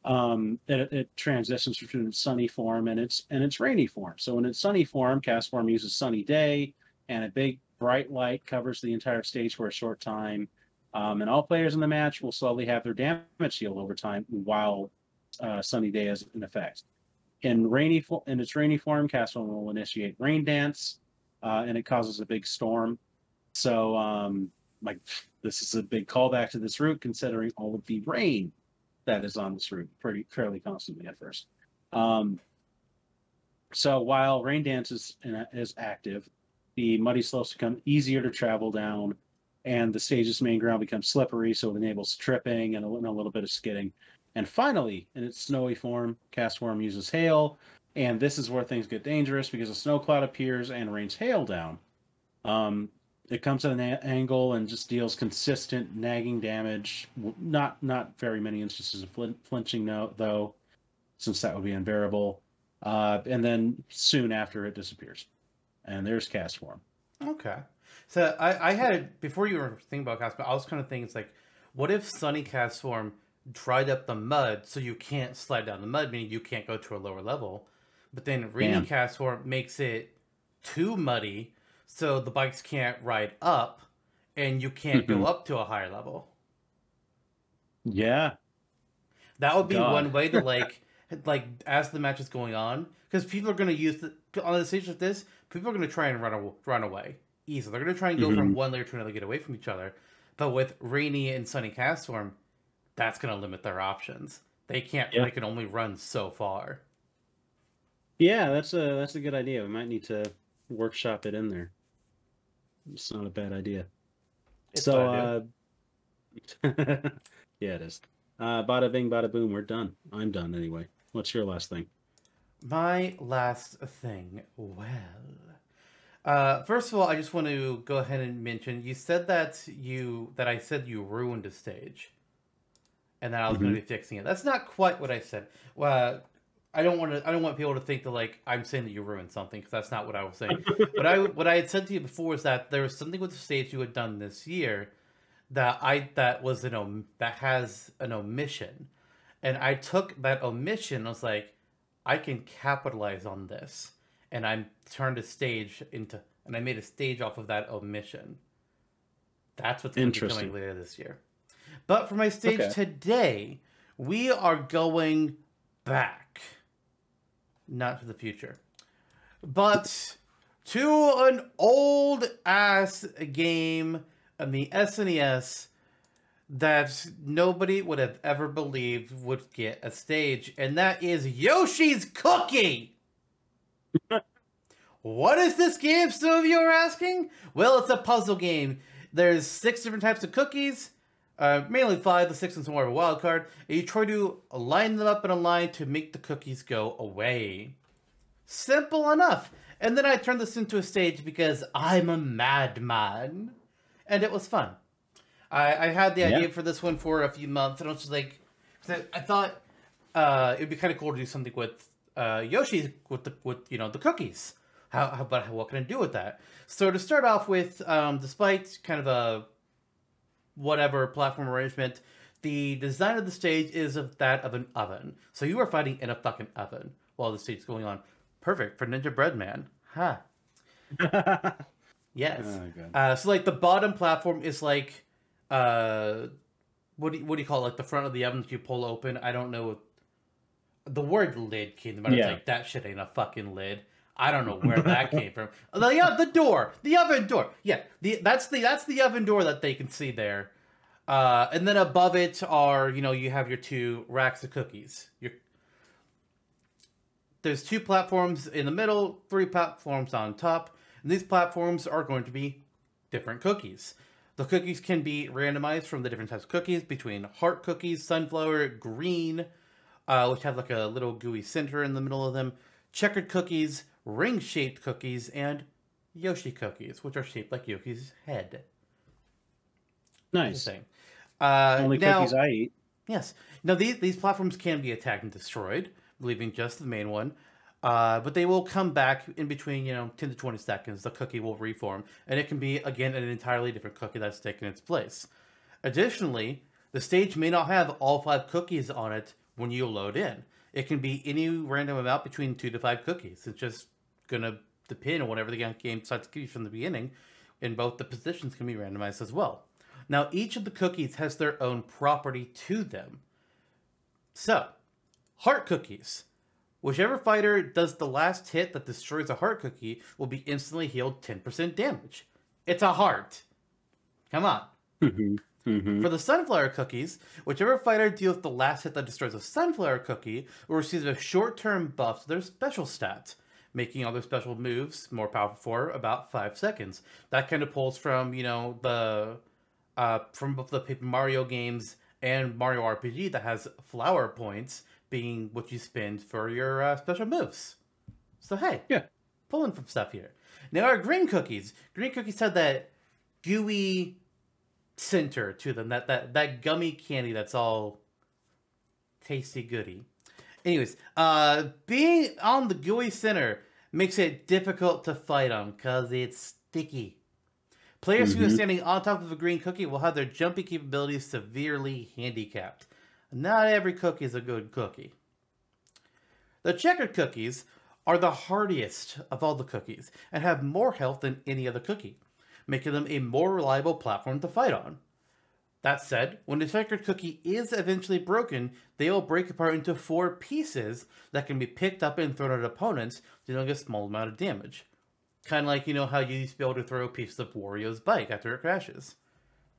um, it, it transitions between sunny form and its and its rainy form. So in its sunny form, Castform uses sunny day, and a big bright light covers the entire stage for a short time. Um, and all players in the match will slowly have their damage healed over time while uh, sunny day is in effect. In rainy in its rainy form, Castform will initiate rain dance, uh, and it causes a big storm. So, um, like this is a big callback to this route, considering all of the rain that is on this route pretty fairly constantly at first. Um, so while rain dance is is active, the muddy slopes become easier to travel down, and the stage's main ground becomes slippery, so it enables tripping and a, and a little bit of skidding. And finally, in its snowy form, Castform uses hail, and this is where things get dangerous because a snow cloud appears and rains hail down. Um, it comes at an a- angle and just deals consistent nagging damage. Not not very many instances of flin- flinching, though, since that would be unbearable. Uh, and then soon after, it disappears. And there's Castform. Okay. So I, I had before you were thinking about Castform, I was kind of thinking it's like, what if Sunny Castform dried up the mud so you can't slide down the mud, meaning you can't go to a lower level. But then Rainy. Castform makes it too muddy so the bikes can't ride up and you can't Mhm. go up to a higher level. Yeah. That would be God. one way to [LAUGHS] like, like as the match is going on, because people are going to use the on the stage of this. People are going to try and run run away easily. They're going to try and go from Mhm. one layer to another, get away from each other. But with rainy and sunny castform, that's going to limit their options. They can't. Yeah. They can only run so far. Yeah, that's a that's a good idea. We might need to workshop it in there. It's not a bad idea. It's so, what I do. uh, [LAUGHS] yeah, it is. Uh, bada bing, bada boom. We're done. I'm done anyway. What's your last thing? My last thing. Well, uh, first of all, I just want to go ahead and mention you said that you that I said you ruined a stage, and that I was going to mm-hmm. be fixing it. That's not quite what I said. Well, I don't want to. I don't want people to think that like I'm saying that you ruined something because that's not what I was saying. [LAUGHS] what I what I had said to you before was that there was something with the stage you had done this year that I that was an om- that has an omission, and I took that omission. I was like, I can capitalize on this, and I turned a stage into, and I made a stage off of that omission. That's what's going to be coming later this year. But for my stage Okay. today, we are going back, not to the future, but to an old ass game on the SNES that nobody would have ever believed would get a stage, and that is Yoshi's Cookie. [LAUGHS] what is this game? Some of you are asking. Well, it's a puzzle game. There's six different types of cookies. Uh, mainly five. The six, and some more of a wild card. And you try to line them up in a line to make the cookies go away. Simple enough. And then I turned this into a stage because I'm a madman. And it was fun. I, I had the Yeah. idea for this one for a few months, and I was just like, I thought uh, it'd be kind of cool to do something with uh, Yoshi with the with you know the cookies. How, how but what can I do with that? So to start off with, um, despite kind of a whatever platform arrangement, the design of the stage is of that of an oven. So you are fighting in a fucking oven while the stage is going on. Perfect for Ninjabread Man. Huh. [LAUGHS] Yes. Oh. Uh, so like the bottom platform is like, uh, what do you, what do you call it? Like the front of the oven that you pull open. I don't know. The word lid came to mind. It's like that shit ain't a fucking lid. I don't know where that [LAUGHS] came from. The yeah, the door, the oven door. Yeah, the that's the that's the oven door that they can see there. Uh, and then above it are you know you have your two racks of cookies. Your there's two platforms in the middle, three platforms on top, and these platforms are going to be different cookies. The cookies can be randomized from the different types of cookies between heart cookies, sunflower, green, uh, which have like a little gooey center in the middle of them, checkered cookies, ring shaped cookies, and Yoshi cookies, which are shaped like Yoshi's head. nice. Uh, Only now, cookies I eat. Yes. Now these these platforms can be attacked and destroyed, leaving just the main one. Uh, but they will come back in between, you know, ten to twenty seconds. The cookie will reform, and it can be again an entirely different cookie that's taken its place. Additionally, the stage may not have all five cookies on it when you load in. It can be any random amount between two to five cookies. It's just gonna depend on whatever the game decides to give you from the beginning, and both the positions can be randomized as well. Now, each of the cookies has their own property to them. So, heart cookies. Whichever fighter does the last hit that destroys a heart cookie will be instantly healed 10% damage. It's a heart. Come on. Mm-hmm. Mm-hmm. For the sunflower cookies, whichever fighter deals the last hit that destroys a sunflower cookie will receive a short term buff to their special stat, making all their special moves more powerful for about five seconds. That kind of pulls from, you know, the uh, from both the Paper Mario games and Mario RPG that has flower points being what you spend for your uh, special moves. So hey, Yeah. pulling from stuff here. Now our green cookies, green cookies had that gooey center to them, that that that gummy candy that's all tasty goody. Anyways, uh, being on the gooey center makes it difficult to fight on because it's sticky. Players who are Mhm. standing on top of a green cookie will have their jumping capabilities severely handicapped. Not every cookie is a good cookie. The checkered cookies are the hardiest of all the cookies and have more health than any other cookie, making them a more reliable platform to fight on. That said, when the checkered cookie is eventually broken, they will break apart into four pieces that can be picked up and thrown at opponents, dealing a small amount of damage. Kind of like, you know, how you used to be able to throw a piece of Wario's bike after it crashes.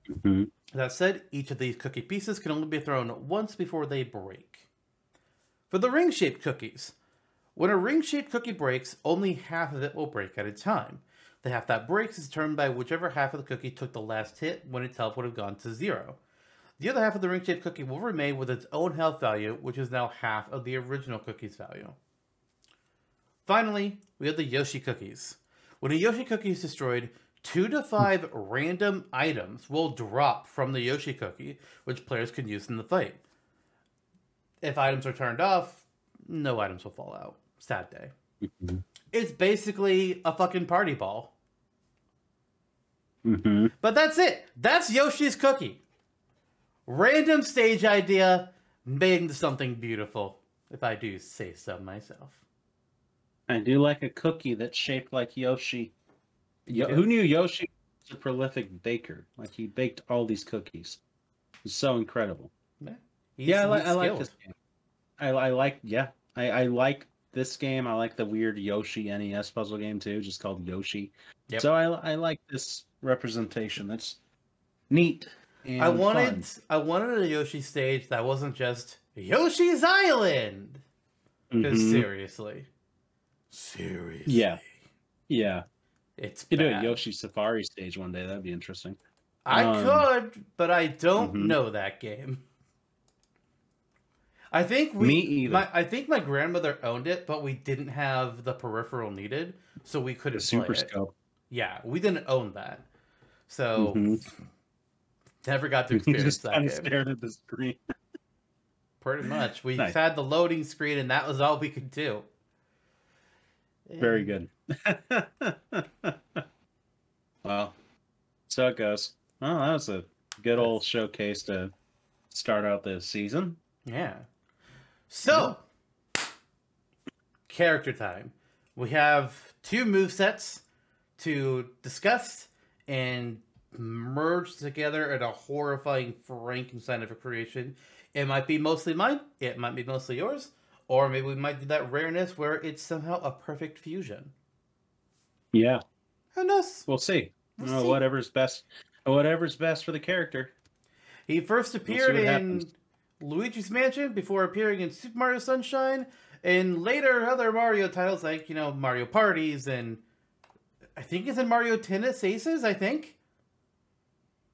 Mhm. That said, each of these cookie pieces can only be thrown once before they break. For the ring shaped cookies, when a ring shaped cookie breaks, only half of it will break at a time. The half that breaks is determined by whichever half of the cookie took the last hit when its health would have gone to zero. The other half of the ring shaped cookie will remain with its own health value, which is now half of the original cookie's value. Finally, we have the Yoshi cookies. When a Yoshi cookie is destroyed, two to five random items will drop from the Yoshi cookie, which players can use in the fight. If items are turned off, no items will fall out. Sad day. Mm-hmm. It's basically a fucking party ball. Mhm. But that's it. That's Yoshi's cookie. Random stage idea made into something beautiful, if I do say so myself. I do like a cookie that's shaped like Yoshi. Yo- who knew Yoshi was a prolific baker? Like he baked all these cookies. It's so incredible. He's- yeah, I, li- I like this game. I, I like yeah, I, I like this game. I like the weird Yoshi NES puzzle game too, just called Yoshi. Yep. So I I like this representation. That's neat. And I wanted fun. I wanted a Yoshi stage that wasn't just Yoshi's Island. Because Mhm. seriously. Seriously. Yeah. Yeah, It's you could do a Yoshi Safari stage one day. That'd be interesting. I Um, could, but I don't Mhm. know that game. I think we Me either. My, I think my grandmother owned it, but we didn't have the peripheral needed, so we couldn't Super play it. Scope. Yeah, we didn't own that. So Mhm. never got to [LAUGHS] experience just that kind of stared at the screen. Pretty much. We Nice. had the loading screen and that was all we could do. Very good. [LAUGHS] well, so it goes. Well, that was a good old showcase to start out this season. Yeah. So, character time. We have two move sets to discuss and merge together in a horrifying Frankenstein of a creation. It might be mostly mine, it might be mostly yours, or maybe we might do that rareness where it's somehow a perfect fusion. Yeah, Who knows? we'll see. We'll Uh, see. whatever's best. Whatever's best for the character. He first appeared what in happens. Luigi's Mansion before appearing in Super Mario Sunshine and later other Mario titles like, you know, Mario Parties and I think it's in Mario Tennis Aces, I think.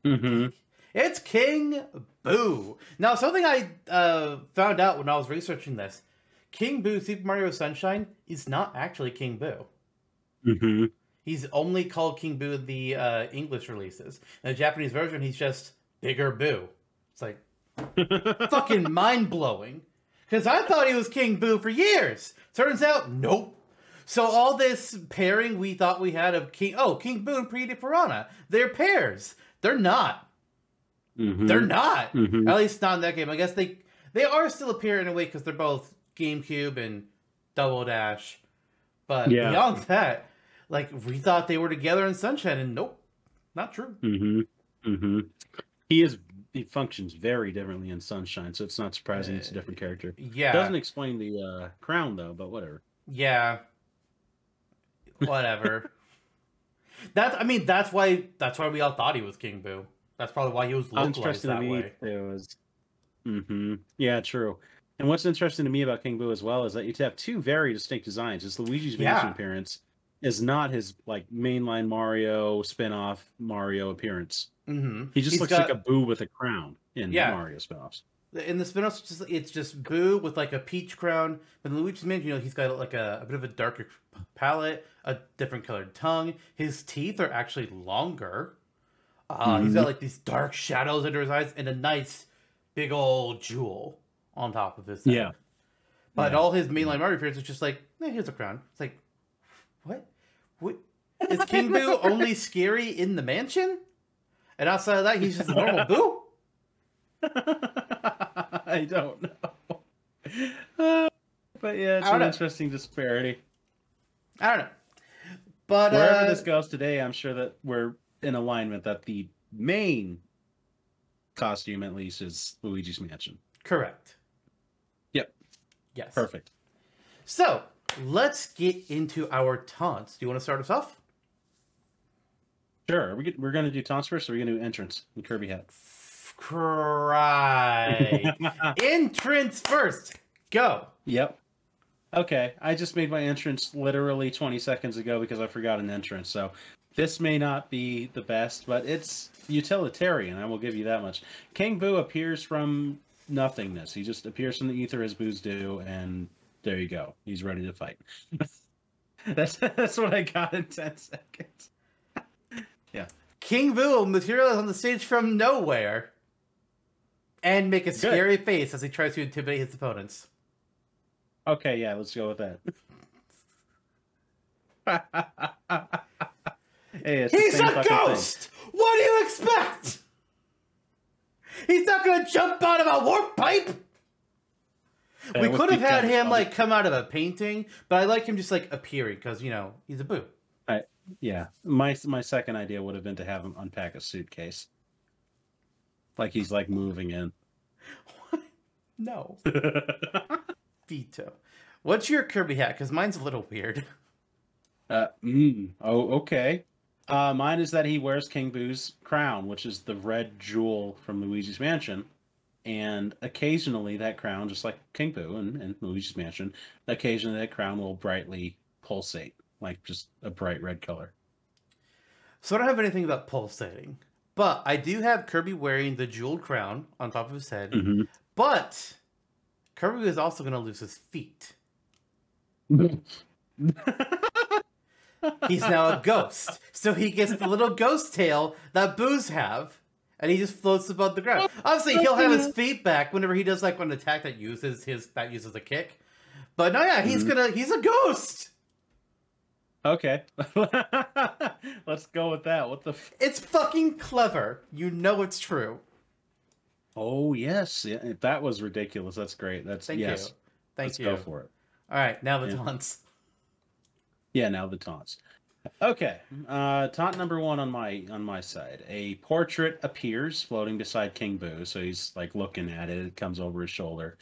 Mm-hmm. It's King Boo. Now, something I uh, found out when I was researching this King Boo Super Mario Sunshine is not actually King Boo. Mm-hmm. He's only called King Boo in the uh, English releases. In the Japanese version, he's just Bigger Boo. It's like, [LAUGHS] fucking mind blowing. Because I thought he was King Boo for years. Turns out, nope. So all this pairing we thought we had of King, oh, King Boo and Petey Piranha, they're pairs. They're not. mm-hmm. They're not. Mhm. At least not in that game. I guess they they are still a pair in a way because they're both GameCube and Double Dash. But Yeah. beyond that, like we thought they were together in Sunshine, and nope, not true. Mm-hmm. Mm-hmm. He is he functions very differently in Sunshine, so it's not surprising it's a different character. Yeah, Doesn't explain the uh, crown though, but whatever. yeah, whatever. [LAUGHS] that's I mean that's why that's why we all thought he was King Boo. That's probably why he was localized that way. It was. mm-hmm. yeah, true. And what's interesting to me about King Boo as well is that you have two very distinct designs. His Luigi's Mansion Yeah. appearance is not his like mainline Mario spin-off Mario appearance. Hmm He just looks like a Boo with a crown in Yeah. Mario spin-offs. in the spin-offs, it's just, it's just Boo with like a peach crown. But in Luigi's Mansion, you know, he's got like a, a bit of a darker palette, a different colored tongue. His teeth are actually longer. Uh, He's got like these dark shadows under his eyes and a nice big old jewel on top of his head. Yeah. But Yeah. all his mainline Mario appearance is just like, eh, here's a crown. It's like, what? What? [LAUGHS] Is King Boo only scary in the mansion? And outside of that, he's just a normal [LAUGHS] Boo? [LAUGHS] I don't know. Uh, [SIGHS] but yeah, it's an know. interesting disparity. I don't know. But Wherever uh, this goes today, I'm sure that we're in alignment that the main costume, at least, is Luigi's Mansion. correct. Yep. Yes. Perfect. So let's get into our taunts. Do you want to start us off? Sure. Are we, we're going to do taunts first, or are we going to do entrance and Kirby hat? Cry. [LAUGHS] Entrance first. Go. Yep. Okay, I just made my entrance literally 20 seconds ago because I forgot an entrance. So this may not be the best, but it's utilitarian. I will give you that much. King Boo appears from nothingness. He just appears from the ether as boos do, and there you go. He's ready to fight. [LAUGHS] that's [LAUGHS] that's what I got in 10 seconds. King Boo will materialize on the stage from nowhere and make a scary face as he tries to intimidate his opponents. Okay, yeah, let's go with that. [LAUGHS] hey, He's a fucking thing. ghost! What do you expect? He's not gonna jump out of a warp pipe! We could have had him like come out of a painting, but I like him just like appearing because you know he's a boo. Yeah, my my second idea would have been to have him unpack a suitcase, like he's like moving in. [LAUGHS] No, [LAUGHS] veto. What's your Kirby hat? Because mine's a little weird. uh, mm, oh, okay. Uh, mine is that he wears King Boo's crown, which is the red jewel from Luigi's Mansion, and occasionally that crown, just like King Boo and, and Luigi's Mansion, occasionally that crown will brightly pulsate, like just a bright red color. So I don't have anything about pulsating, but I do have Kirby wearing the jeweled crown on top of his head. Mm-hmm. But Kirby is also going to lose his feet. [LAUGHS] He's now a ghost, so he gets the little ghost tail that boos have, and he just floats above the ground. Obviously, he'll have his feet back whenever he does like an attack that uses his that uses a kick. But no, yeah, he's Mhm. gonna he's a ghost. Okay. [LAUGHS] Let's go with that. What the? F- It's fucking clever. You know it's true. oh yes, yeah, that was ridiculous. That's great. That's Thank yes. you. Thank Let's you. go for it. All right, now the Yeah. taunts. Yeah, now the taunts. Okay, uh, taunt number one on my on my side. A portrait appears floating beside King Boo, so he's like looking at it. It comes over his shoulder,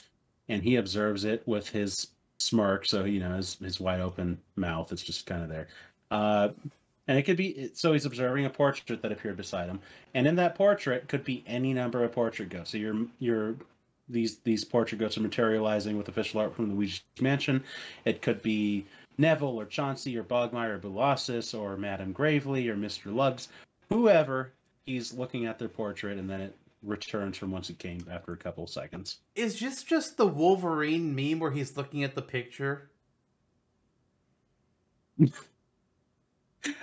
and he observes it with his smirk. So you know his his wide open mouth. It's just kind of there. Uh, and it could be so he's observing a portrait that appeared beside him, and in that portrait could be any number of portrait ghosts. So your your these these portrait ghosts are materializing with official art from the Luigi's Mansion. It could be Neville or Chauncey or Bogmire or Boolossus or Madame Gravely or Mr. Luggs, whoever, he's looking at their portrait and then it returns from whence it came after a couple seconds. Is this just the Wolverine meme where he's looking at the picture? [LAUGHS]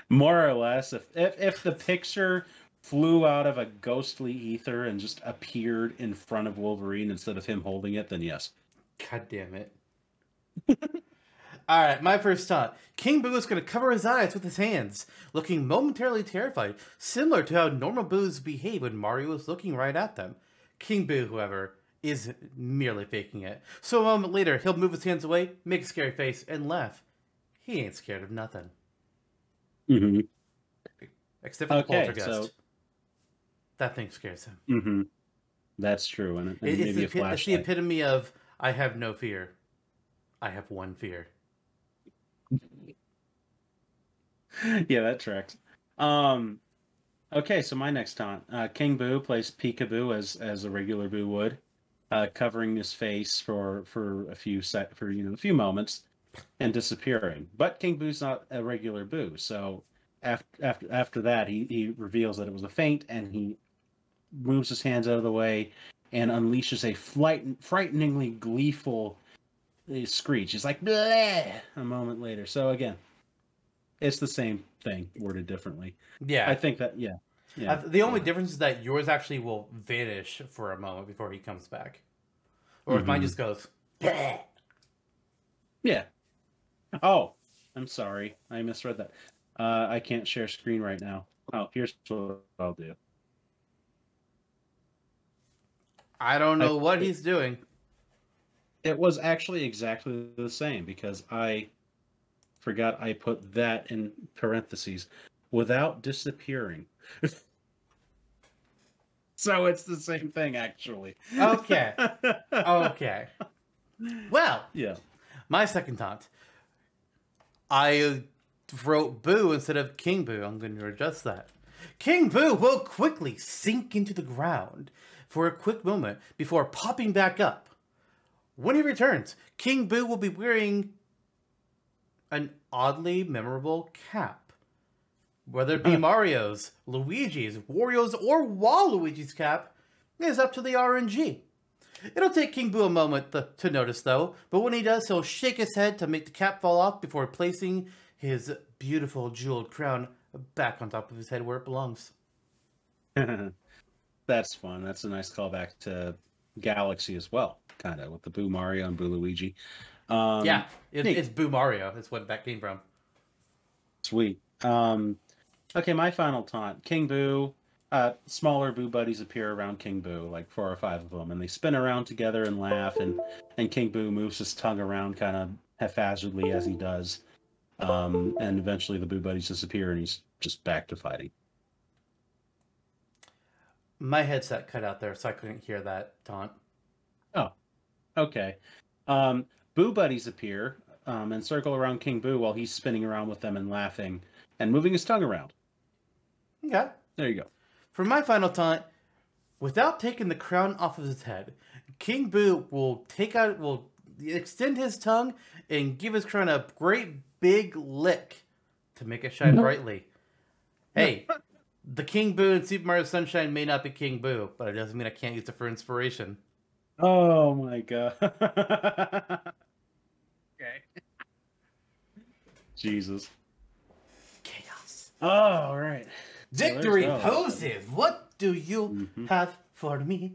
More or less, if if, if the picture flew out of a ghostly ether and just appeared in front of Wolverine instead of him holding it, then yes. God damn it. [LAUGHS] All right, my first thought. King Boo is going to cover his eyes with his hands, looking momentarily terrified, similar to how normal Boos behave when Mario is looking right at them. King Boo, however, is merely faking it. So a moment later, he'll move his hands away, make a scary face, and laugh. He ain't scared of nothing. hmm Except for the poltergeist. so- That thing scares him. hmm That's true, and, and It- it's, maybe the, a epi- it's the epitome of I have no fear. I have one fear. [LAUGHS] yeah, that tracks. Um, okay, so my next taunt, uh, King Boo plays Peekaboo as as a regular Boo would, uh, covering his face for for a few sec for you know a few moments, and disappearing. But King Boo's not a regular Boo, so after after after that, he he reveals that it was a feint, and he moves his hands out of the way and unleashes a flight, frighteningly gleeful uh, screech. It's like Bleh! a moment later. So again, it's the same thing worded differently. Yeah. I think that yeah, yeah. Uh, the only difference is that yours actually will vanish for a moment before he comes back. Or if mine Mhm. just goes, "Bleh." [LAUGHS] Yeah. Oh, I'm sorry. I misread that. Uh, I can't share screen right now. Oh, here's what I'll do. I don't know I- what he's doing. It was actually exactly the same because I forgot I put that in parentheses without disappearing. [LAUGHS] so it's the same thing, actually. Okay. [LAUGHS] Okay. Well, Yeah. my second taunt. I wrote Boo instead of King Boo. I'm going to adjust that. King Boo will quickly sink into the ground for a quick moment before popping back up. When he returns, King Boo will be wearing an oddly memorable cap. Whether it be uh. Mario's, Luigi's, Wario's, or Waluigi's cap is up to the RNG. It'll take King Boo a moment to, to notice, though, but when he does, he'll shake his head to make the cap fall off before placing his beautiful jeweled crown back on top of his head where it belongs. [LAUGHS] That's fun. That's a nice callback to Galaxy as well, kind of with the Boo Mario and Boo Luigi. Um, yeah, it, it's Boo Mario. That's what that came from. Sweet. Um, okay, my final taunt. King Boo. Uh, smaller Boo buddies appear around King Boo, like four or five of them, and they spin around together and laugh. And and King Boo moves his tongue around kind of haphazardly as he does. Um, and eventually the Boo buddies disappear, and he's just back to fighting. My headset cut out there, so I couldn't hear that taunt. Oh, okay. Um, Boo buddies appear um, and circle around King Boo while he's spinning around with them and laughing and moving his tongue around. Okay. There you go. For my final taunt, without taking the crown off of his head, King Boo will take out, will extend his tongue and give his crown a great big lick to make it shine brightly. Hey, the King Boo in Super Mario Sunshine may not be King Boo, but it doesn't mean I can't use it for inspiration. Oh my god. [LAUGHS] okay. Jesus. Chaos. Oh, all right. Victory those. poses. What do you Mhm. have for me?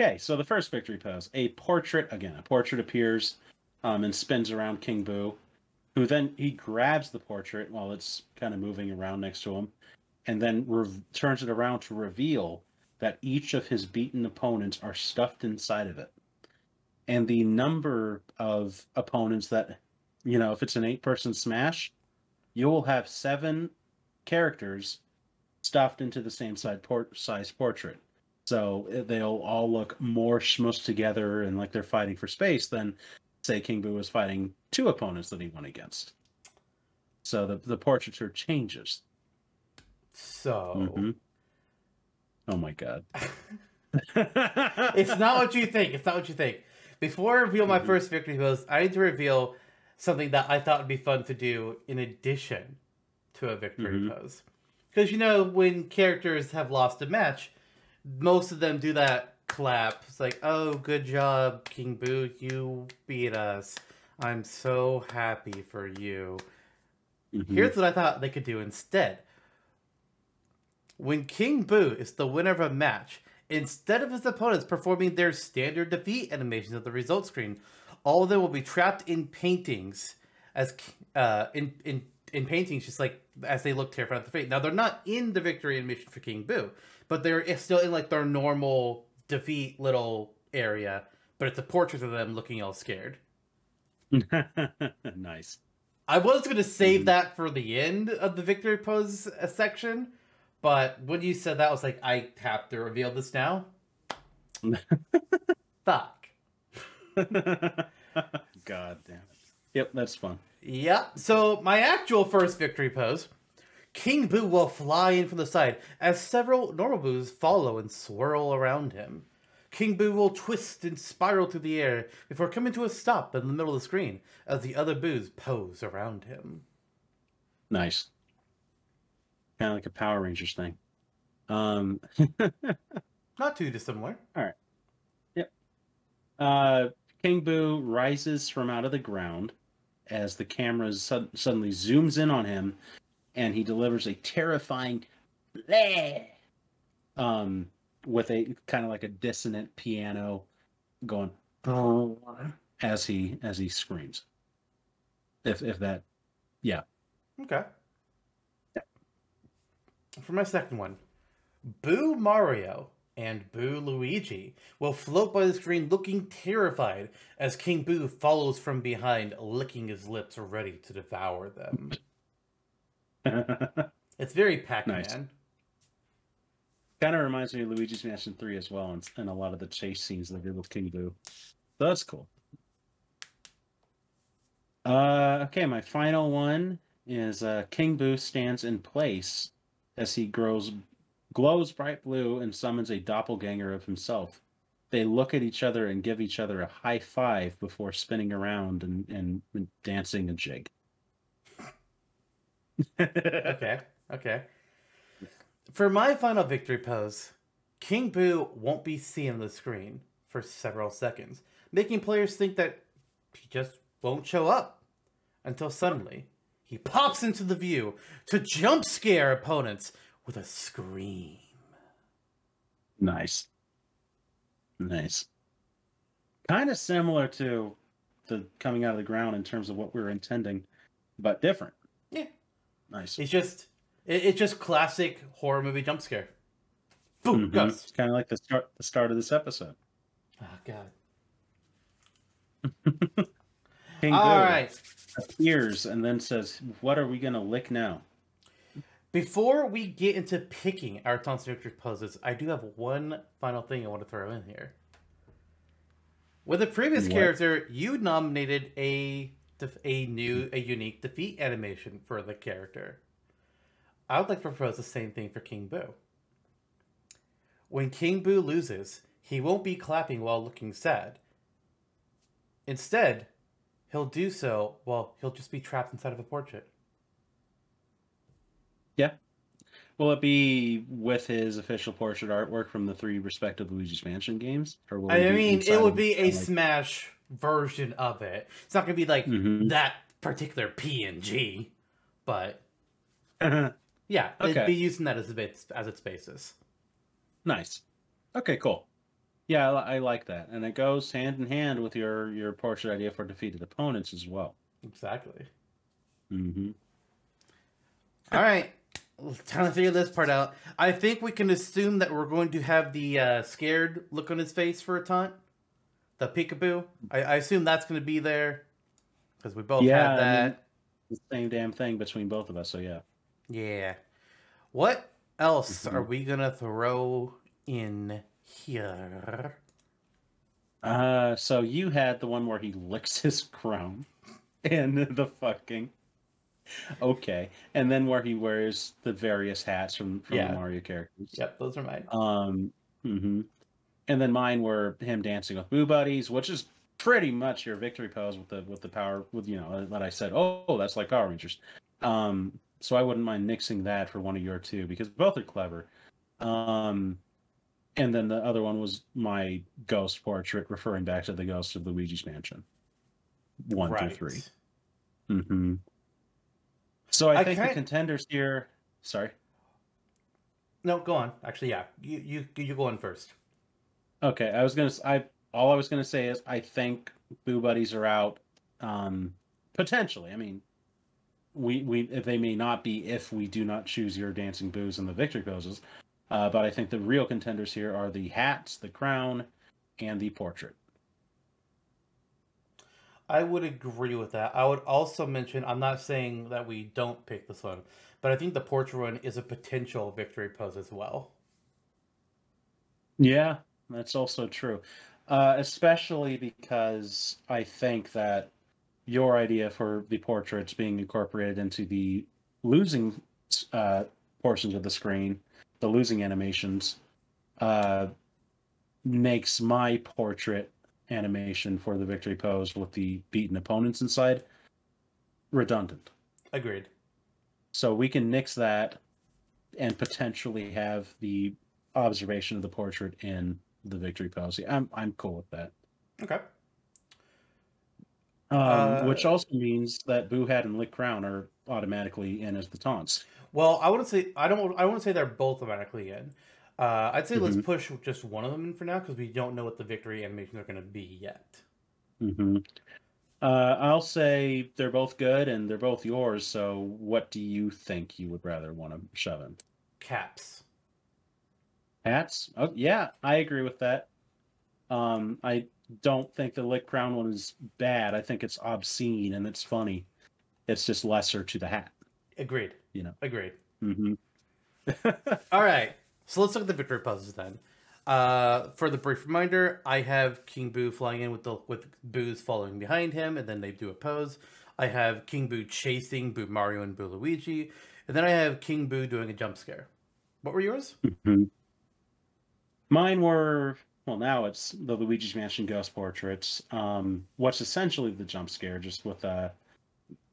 Okay, so the first victory pose, a portrait again. A portrait appears um, and spins around King Boo, who then he grabs the portrait while it's kind of moving around next to him, and then rev- turns it around to reveal that each of his beaten opponents are stuffed inside of it. And the number of opponents that, you know, if it's an eight-person smash, you will have seven characters stuffed into the same side port- size portrait. So uh, they'll all look more smushed together and like they're fighting for space than, say, King Boo was fighting two opponents that he won against. So the the portraiture changes. So, Mhm. Oh my god! [LAUGHS] it's not what you think. It's not what you think. Before I reveal my Mhm. first victory pose, I need to reveal something that I thought would be fun to do in addition to a victory Mhm. pose. Because you know, when characters have lost a match, most of them do that clap. It's like, "Oh, good job, King Boo! You beat us. I'm so happy for you." Mhm. Here's what I thought they could do instead. When King Boo is the winner of a match, instead of his opponents performing their standard defeat animations at the result screen, all of them will be trapped in paintings as uh, in in in paintings, just like as they look terrified at the fate. Now they're not in the victory animation for King Boo, but they're still in like their normal defeat little area, but it's a portrait of them looking all scared. [LAUGHS] nice. I was going to save Mhm. that for the end of the victory pose uh, section, but when you said that, I was like, I have to reveal this now. [LAUGHS] Fuck. [LAUGHS] God damn it. Yep, that's fun. Yeah. So my actual first victory pose, King Boo will fly in from the side as several normal boos follow and swirl around him. King Boo will twist and spiral through the air before coming to a stop in the middle of the screen as the other boos pose around him. Nice. Kind of like a Power Rangers thing. Um, [LAUGHS] Not too dissimilar. All right. Yep. Uh, King Boo rises from out of the ground as the camera sud- suddenly zooms in on him, and he delivers a terrifying bleh, um, with a kind of like a dissonant piano going as he as he screams. If if that, yeah, Okay. Yeah. For my second one, Boo Mario and Boo Luigi will float by the screen looking terrified as King Boo follows from behind, licking his lips, ready to devour them. [LAUGHS] It's very Pac Man. Nice. kind of reminds me of Luigi's Mansion Three as well, and, and a lot of the chase scenes they did with King Boo. So that's cool. Uh, okay, my final one is uh, King Boo stands in place as he grows glows bright blue and summons a doppelganger of himself. They look at each other and give each other a high five before spinning around and, and, and dancing a jig. [LAUGHS] Okay, okay. For my final victory pose, King Boo won't be seen on the screen for several seconds, making players think that he just won't show up until suddenly he pops into the view to jump scare opponents with a scream. Nice. Nice. Kind of similar to the coming out of the ground in terms of what we were intending, but different. Yeah. Nice. It's just it, it's just classic horror movie jump scare. Boom, Mhm. ghost. It's kind of like the start the start of this episode. Oh god. [LAUGHS] King All Boo right. appears and then says, "What are we gonna lick now?" Before we get into picking our Thompson Victory poses, I do have one final thing I want to throw in here. With the previous What? character, you nominated a def- a new a unique defeat animation for the character. I would like to propose the same thing for King Boo. When King Boo loses, he won't be clapping while looking sad. Instead, he'll do so while he'll just be trapped inside of a portrait. Will it be with his official portrait artwork from the three respective Luigi's Mansion games, or will I mean, it would be a like- Smash version of it. It's not gonna be like Mhm. that particular PNG, but Mm-hmm. [LAUGHS] yeah, it'd be using that as a base, as its basis. Nice. Okay, cool. Yeah, I, I like that, and it goes hand in hand with your your portrait idea for defeated opponents as well. Exactly. hmm All right, time to figure this part out. I think we can assume that we're going to have the uh, scared look on his face for a taunt, the peekaboo. I, I assume that's going to be there because we both Yeah, had I that. mean- The same damn thing between both of us. So yeah. Yeah. What else Mhm. are we gonna throw in here? Uh, so you had the one where he licks his [LAUGHS] crown, and the fucking. Okay, and then where he wears the various hats from from Yeah. the Mario characters. Yep, those are mine. Um, hmm and then mine were him dancing with Boo Buddies, which is pretty much your victory pose with the with the power with you know that I said. Oh, that's like Power Rangers. Um, so I wouldn't mind mixing that for one of your two because both are clever. Um, and then the other one was my ghost portrait, referring back to the ghost of Luigi's Mansion, one right. through 3 Mm-hmm. So I, I think the contenders here. Sorry. No, go on. Actually, yeah, you you you go on first. Okay, I was gonna. I all I was gonna say is I think Boo Buddies are out. Um, potentially. I mean, we we they may not be if we do not choose your dancing boos and the victory poses. Uh, but I think the real contenders here are the hats, the crown, and the portrait. I would agree with that. I would also mention I'm not saying that we don't pick this one, but I think the portrait one is a potential victory pose as well. Yeah, that's also true. Uh, especially because I think that your idea for the portraits being incorporated into the losing uh, portions of the screen, the losing animations, uh, makes my portrait animation for the victory pose with the beaten opponents inside redundant. Agreed. So we can nix that and potentially have the observation of the portrait in the victory pose. I'm I'm cool with that. Okay. Um, Uh, which also means that Boo Hat and Lick Crown are automatically in as the taunts. Well, I wouldn't say I don't. I wouldn't say they're both automatically in. Uh, I'd say let's Mhm. push just one of them in for now because we don't know what the victory animations are going to be yet. hmm Uh, I'll say they're both good and they're both yours. So, what do you think you would rather want to shove in? Caps. Hats? Oh, yeah, I agree with that. Um, I don't think the Lick Crown one is bad. I think it's obscene and it's funny. It's just lesser to the hat. Agreed. You know. Agreed. hmm [LAUGHS] All right. So let's look at the victory poses then. Uh, for the brief reminder, I have King Boo flying in with the with Boo's following behind him, and then they do a pose. I have King Boo chasing Boo Mario and Boo Luigi, and then I have King Boo doing a jump scare. What were yours? hmm Mine were well. Now it's the Luigi's Mansion ghost portraits. Um, what's essentially the jump scare, just with a,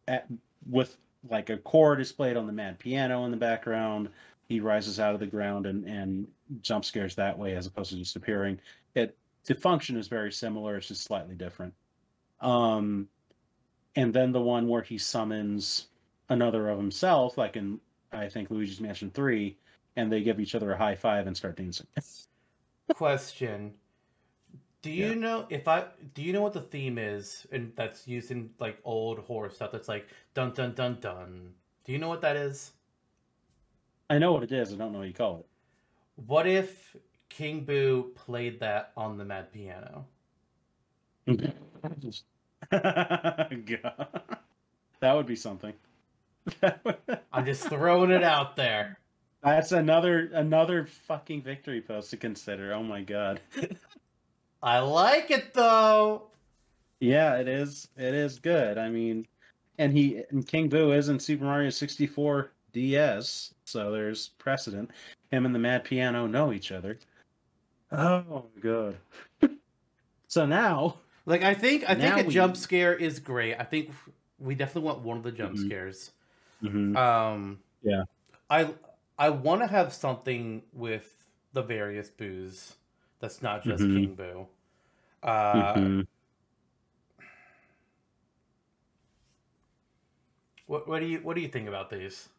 at, with like a chord displayed on the mad piano in the background. He rises out of the ground and and jump scares that way, as opposed to just appearing. It the function is very similar. It's just slightly different. Um, and then the one where he summons another of himself, like in I think Luigi's Mansion Three, and they give each other a high five and start dancing. [LAUGHS] Question: Do you Yeah. know if I do you know what the theme is and that's used in like old horror stuff? That's like dun dun dun dun. Do you know what that is? I know what it is. I don't know what you call it. What if King Boo played that on the mad piano? [LAUGHS] God. That would be something. [LAUGHS] I'm just throwing it out there. That's another another fucking victory post to consider. Oh my god. I like it though. Yeah, it is. It is good. I mean, and he and King Boo is in Super Mario 64 DS, so there's precedent. Him and the Mad Piano know each other. Oh god. so now, Like I think I think a we- jump scare is great. I think we definitely want one of the jump Mhm. scares. Mhm. Um Yeah. I I want to have something with the various boos that's not just Mhm. King Boo. Uh Mhm. what what do you what do you think about these?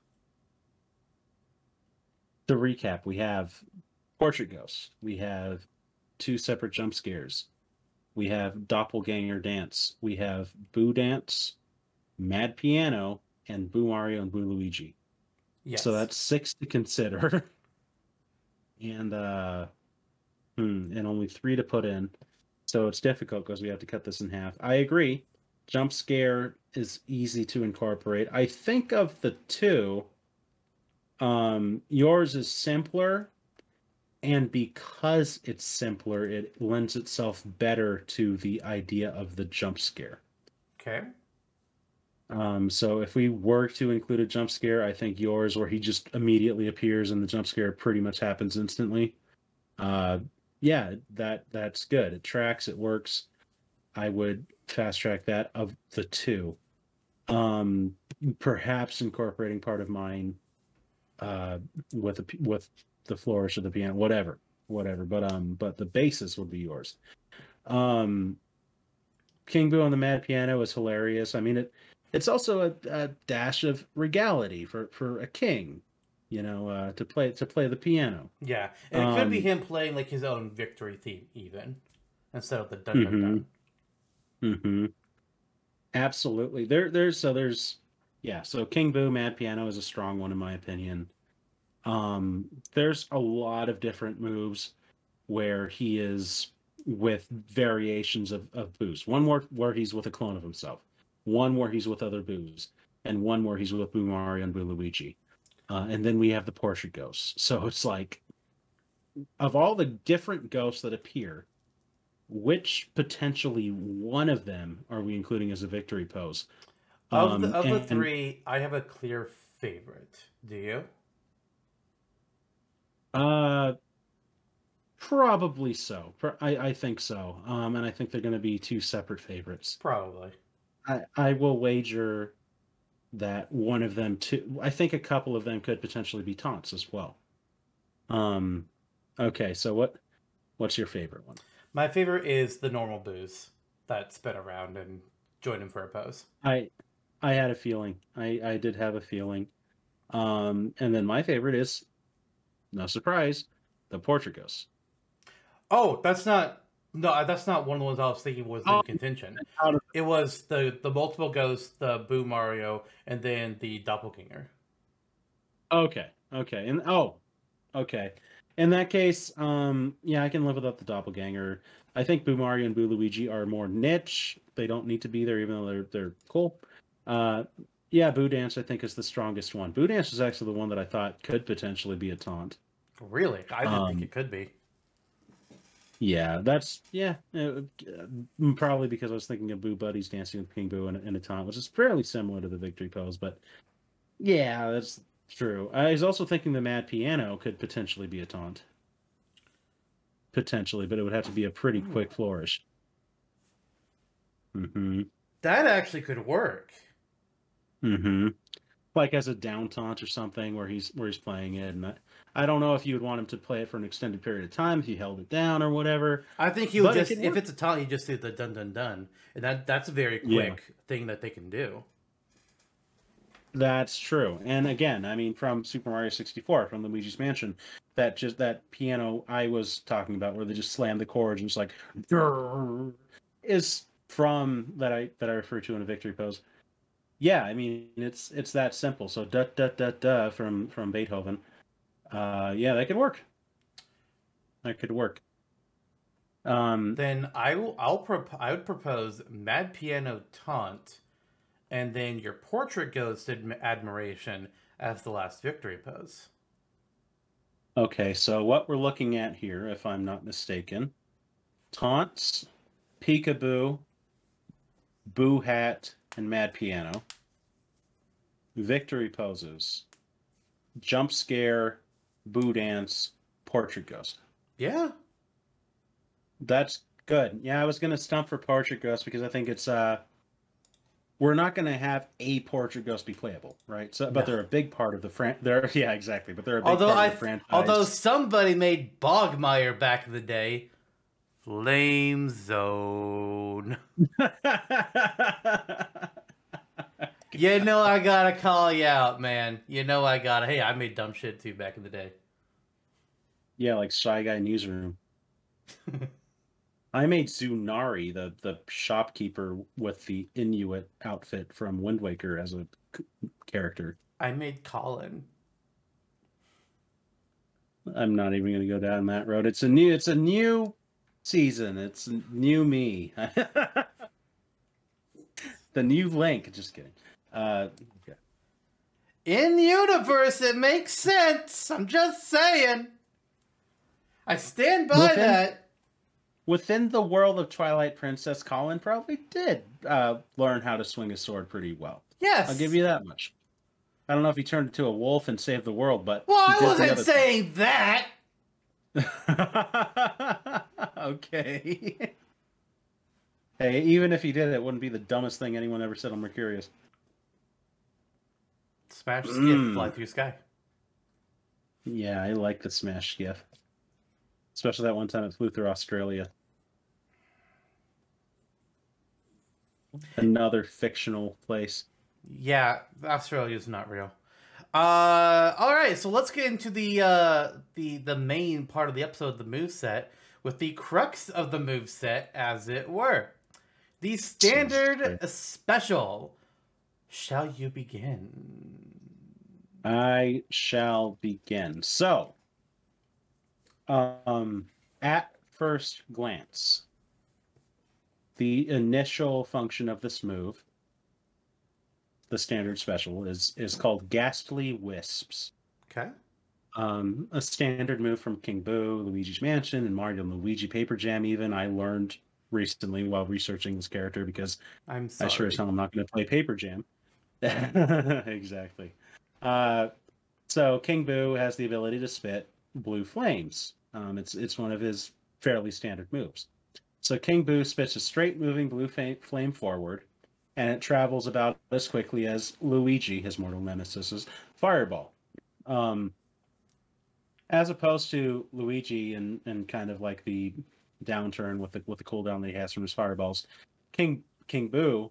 To recap, we have Portrait Ghosts. We have two separate jump scares. We have Doppelganger Dance. We have Boo Dance, Mad Piano, and Boo Mario and Boo Luigi. Yes. So that's six to consider. [LAUGHS] and uh hmm, and only three to put in. So it's difficult because we have to cut this in half. I agree. Jump scare is easy to incorporate. I think of the two, um, yours is simpler, and because it's simpler, it lends itself better to the idea of the jump scare. okay. Um, so if we were to include a jump scare, I think yours, where he just immediately appears and the jump scare pretty much happens instantly. Uh, yeah, that that's good. It tracks. It works. I would fast track that of the two. Um, perhaps incorporating part of mine uh, with the with the flourish of the piano, whatever, whatever. But um, but the basis would be yours. Um, King Boo on the Mad Piano is hilarious. I mean, it it's also a, a dash of regality for for a king, you know, uh, to play to play the piano. Yeah. And it could be Um, him playing like his own victory theme even instead of the dun dun dun. Mm-hmm. Absolutely. There, there's so there's yeah. So King Boo Mad Piano is a strong one in my opinion. Um, there's a lot of different moves where he is with variations of, of Boos. One more where he's with a clone of himself, one where he's with other Boos, and one where he's with Boo Mario and Boo Luigi. Uh, and then we have the portrait ghosts. [LAUGHS] So it's like, of all the different ghosts that appear, which potentially one of them are we including as a victory pose? Of the, Um, of the and- three, I have a clear favorite. Do you? Uh, probably so. I, I think so. Um, and I think they're going to be two separate favorites. Probably. I, I will wager that one of them too. I think a couple of them could potentially be taunts as well. Um, okay. So what, what's your favorite one? My favorite is the normal Boos that spin around and join him for a pose. I, I had a feeling. I, I did have a feeling. Um, and then my favorite is, no surprise, the portrait ghost. Oh, that's not. No, that's not one of the ones I was thinking was in Oh. contention. It was the the multiple ghosts, the Boo Mario, and then the doppelganger. Okay. Okay. And oh, okay. In that case, um, yeah, I can live without the doppelganger. I think Boo Mario and Boo Luigi are more niche. They don't need to be there, even though they're they're cool. Uh, yeah, Boo Dance I think is the strongest one. Boo Dance is actually the one that I thought could potentially be a taunt. Really, I didn't Um, think it could be. Yeah, that's yeah, uh, probably because I was thinking of Boo Buddies dancing with King Boo in, a- in a taunt, which is fairly similar to the victory pose. But yeah, that's true. I was also thinking the Mad Piano could potentially be a taunt, potentially, but it would have to be a pretty quick flourish. Hmm. That actually could work. Hmm. Like as a down taunt or something, where he's where he's playing it, and I, I don't know if you would want him to play it for an extended period of time if he held it down or whatever. I think he would But it just if it's a taunt, he just do the dun dun dun, and that that's a very Yeah. quick thing that they can do. That's true. And again, I mean, from Super Mario 64, from Luigi's Mansion, that just that piano I was talking about, where they just slam the chords and it's like, is from that I that I refer to in a victory pose. Yeah, I mean, it's it's that simple. So da da da da from from Beethoven. Uh, yeah, that could work. That could work. Um, Then I will I'll prop- I would propose Mad Piano Taunt, and then your Portrait Ghost adm- Admiration as the last victory pose. Okay, so what we're looking at here, if I'm not mistaken, taunts, peekaboo, boo hat, and mad piano. Victory poses, jump scare, boo dance, portrait ghost. Yeah, That's good. Yeah, I was gonna stump for portrait ghost because I think it's uh we're not going to have a portrait ghost be playable, right? So, but No. they're a big part of the fran. They're [LAUGHS] yeah, exactly. But they're a big although part I of the franchise. although somebody made Bogmire back in the day, Flame Zone. [LAUGHS] You know I gotta call you out, man. You know I gotta. Hey, I made dumb shit too back in the day. yeah, like Shy Guy Newsroom. [LAUGHS] I made Zunari, the the shopkeeper with the Inuit outfit from Wind Waker, as a c- character. I made Colin. I'm not even going to go down that road. It's a new it's a new season. It's new me. [LAUGHS] the new Link. Just kidding. Uh, okay. In the universe, it makes sense. I'm just saying. I stand by Within- that. Within the world of Twilight Princess, Colin probably did uh, learn how to swing a sword pretty well. Yes. I'll give you that much. I don't know if he turned into a wolf and saved the world, but Well, he I wasn't saying that. Thing. [LAUGHS] okay. hey, even if he did, it wouldn't be the dumbest thing anyone ever said on Mercurius. Smash skip, Mm. fly through sky. Yeah, I like the smash skiff, especially that one time it flew through Australia. Another fictional place. Yeah, Australia is not real. Uh, all right, so let's get into the uh, the the main part of the episode, the move set, with the crux of the move set, as it were, the standard special. Shall you begin? I shall begin. So, um, at first glance, the initial function of this move, the standard special, is is called Ghastly Wisps. Okay. Um, a standard move from King Boo, Luigi's Mansion, and Mario and Luigi Paper Jam. Even I learned recently while researching this character because I'm sorry. I sure as hell I'm not going to play Paper Jam. [LAUGHS] exactly. Uh, so King Boo has the ability to spit blue flames. Um, it's it's one of his fairly standard moves. So King Boo spits a straight moving blue flame forward, and it travels about as quickly as Luigi, his mortal nemesis's fireball. Um, as opposed to Luigi and and kind of like the downturn with the with the cooldown that he has from his fireballs, King King Boo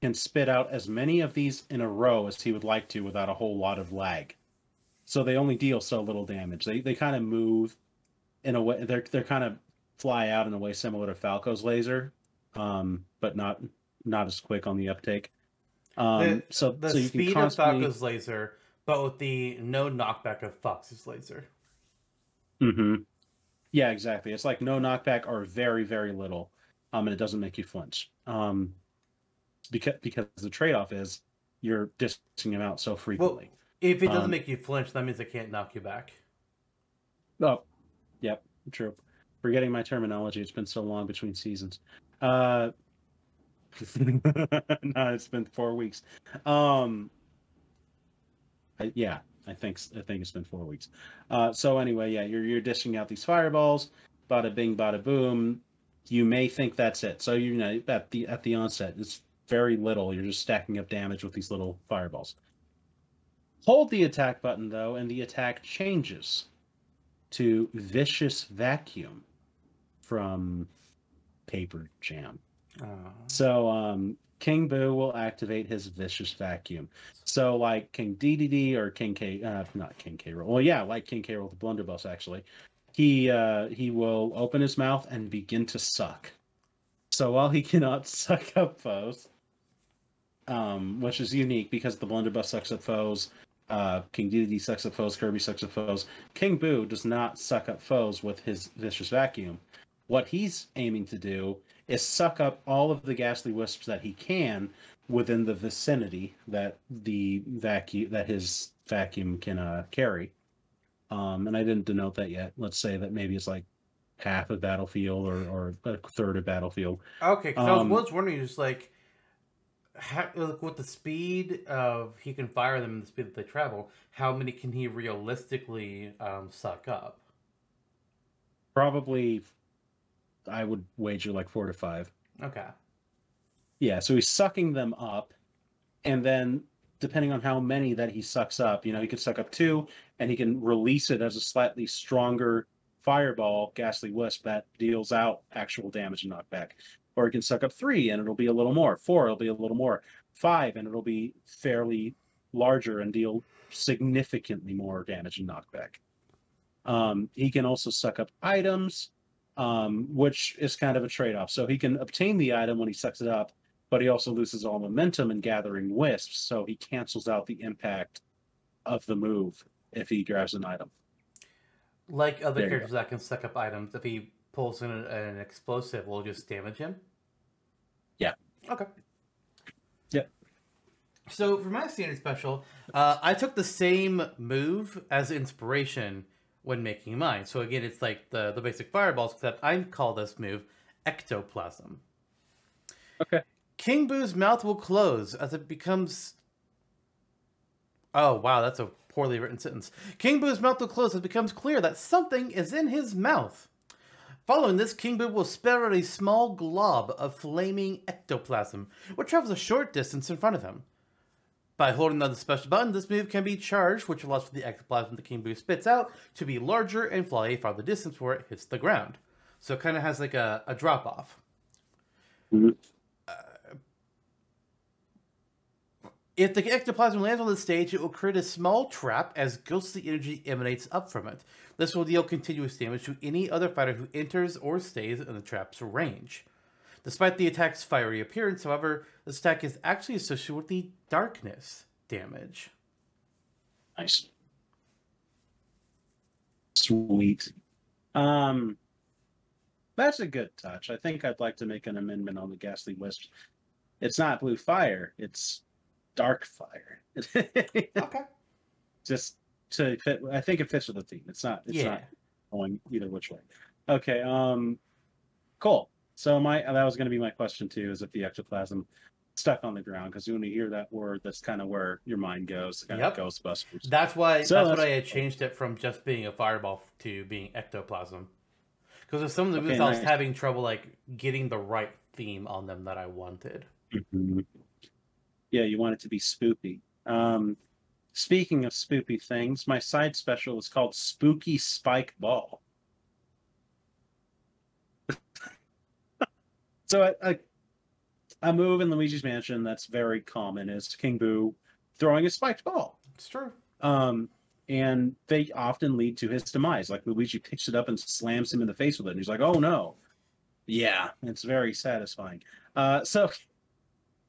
can spit out as many of these in a row as he would like to without a whole lot of lag. So they only deal so little damage. They they kind of move in a way they're they're kind of fly out in a way similar to Falco's laser, um, but not not as quick on the uptake. Um, the, so the so you speed can constantly... of Falco's laser, but with the no knockback of Fox's laser. Mm-hmm. Yeah, exactly. It's like no knockback or very very little, um, and it doesn't make you flinch. Um, because because the trade off is you're dissing him out so frequently. Well, if it doesn't Um, make you flinch, that means it can't knock you back. Oh, yep, true. Forgetting my terminology. It's been so long between seasons. Uh, no, it's been four weeks. Um, I, yeah, I think I think it's been four weeks. Uh, so anyway, yeah, you're you're dishing out these fireballs. Bada bing, bada boom. You may think that's it. So you know at the at the onset, it's very little. You're just stacking up damage with these little fireballs. Hold the attack button though, and the attack changes to vicious vacuum from paper jam. So um, King Boo will activate his vicious vacuum. So like King Dedede or King K, uh, not King K. Well, yeah, like King K. Rool, the blunderbuss actually. He uh, he will open his mouth and begin to suck. So while he [LAUGHS] cannot suck up foes, um, which is unique because the blunderbuss sucks up foes, uh, King Dedede sucks up foes, Kirby sucks up foes. King Boo does not suck up foes with his vicious vacuum. What he's aiming to do is suck up all of the ghastly wisps that he can within the vicinity that the vacuum that his vacuum can uh, carry. Um, and I didn't denote that yet. Let's say that maybe it's like half of battlefield or, or a third of battlefield. okay, because Um, I was wondering, just like, how, like, with the speed of he can fire them and the speed that they travel, how many can he realistically um, suck up? Probably, I would wager like four to five. Okay. Yeah, so he's sucking them up, and then depending on how many that he sucks up, you know, he could suck up two, and he can release it as a slightly stronger fireball, ghastly wisp that deals out actual damage and knockback. Or he can suck up three, and it'll be a little more. Four, it'll be a little more. Five, and it'll be fairly larger and deal significantly more damage and knockback. Um, he can also suck up items, um, which is kind of a trade-off. So he can obtain the item when he sucks it up, but he also loses all momentum in gathering wisps, so he cancels out the impact of the move if he grabs an item. Like other There characters that can suck up items, if he pulls in an, an explosive, will just damage him? Yeah. Okay. Yep. So for my standard special, uh, I took the same move as inspiration when making mine. So again, it's like the the basic fireballs, except I call this move ectoplasm. Okay. King Boo's mouth will close as it becomes. Oh wow, that's a poorly written sentence. King Boo's mouth will close as it becomes clear that something is in his mouth. Following this, King Boo will spit out a small glob of flaming ectoplasm, which travels a short distance in front of him. By holding down the special button, this move can be charged, which allows for the ectoplasm the King Boo spits out to be larger and fly a farther distance before it hits the ground. So it kind of has like a, a drop off. Mhm. If the ectoplasm lands on the stage, it will create a small trap as ghostly energy emanates up from it. This will deal continuous damage to any other fighter who enters or stays in the trap's range. Despite the attack's fiery appearance, however, this attack is actually associated with the darkness damage. Nice. Sweet. Um, that's a good touch. I think I'd like to make an amendment on the Ghastly Wisp. It's not blue fire, it's dark fire. [LAUGHS] Okay. Just to fit I think it fits with the theme. It's not it's yeah. not going either which way. Okay, um cool. So my that was gonna be my question too, is if the ectoplasm stuck on the ground, because when you hear that word, that's kind of where your mind goes, kind Yep. of Ghostbusters. That's why. So that's what that's- I had changed it from just being a fireball to being ectoplasm. Because with some of the Okay, movies, I was nice. having trouble like getting the right theme on them that I wanted. Mhm. Yeah, you want it to be spoopy. Um, speaking of spoopy things, my side special is called Spooky Spike Ball. So a, a, a move in Luigi's Mansion that's very common is King Boo throwing a spiked ball. It's true. Um, and they often lead to his demise. Like Luigi picks it up and slams him in the face with it, and he's like, "Oh no!" Yeah, it's very satisfying. Uh, so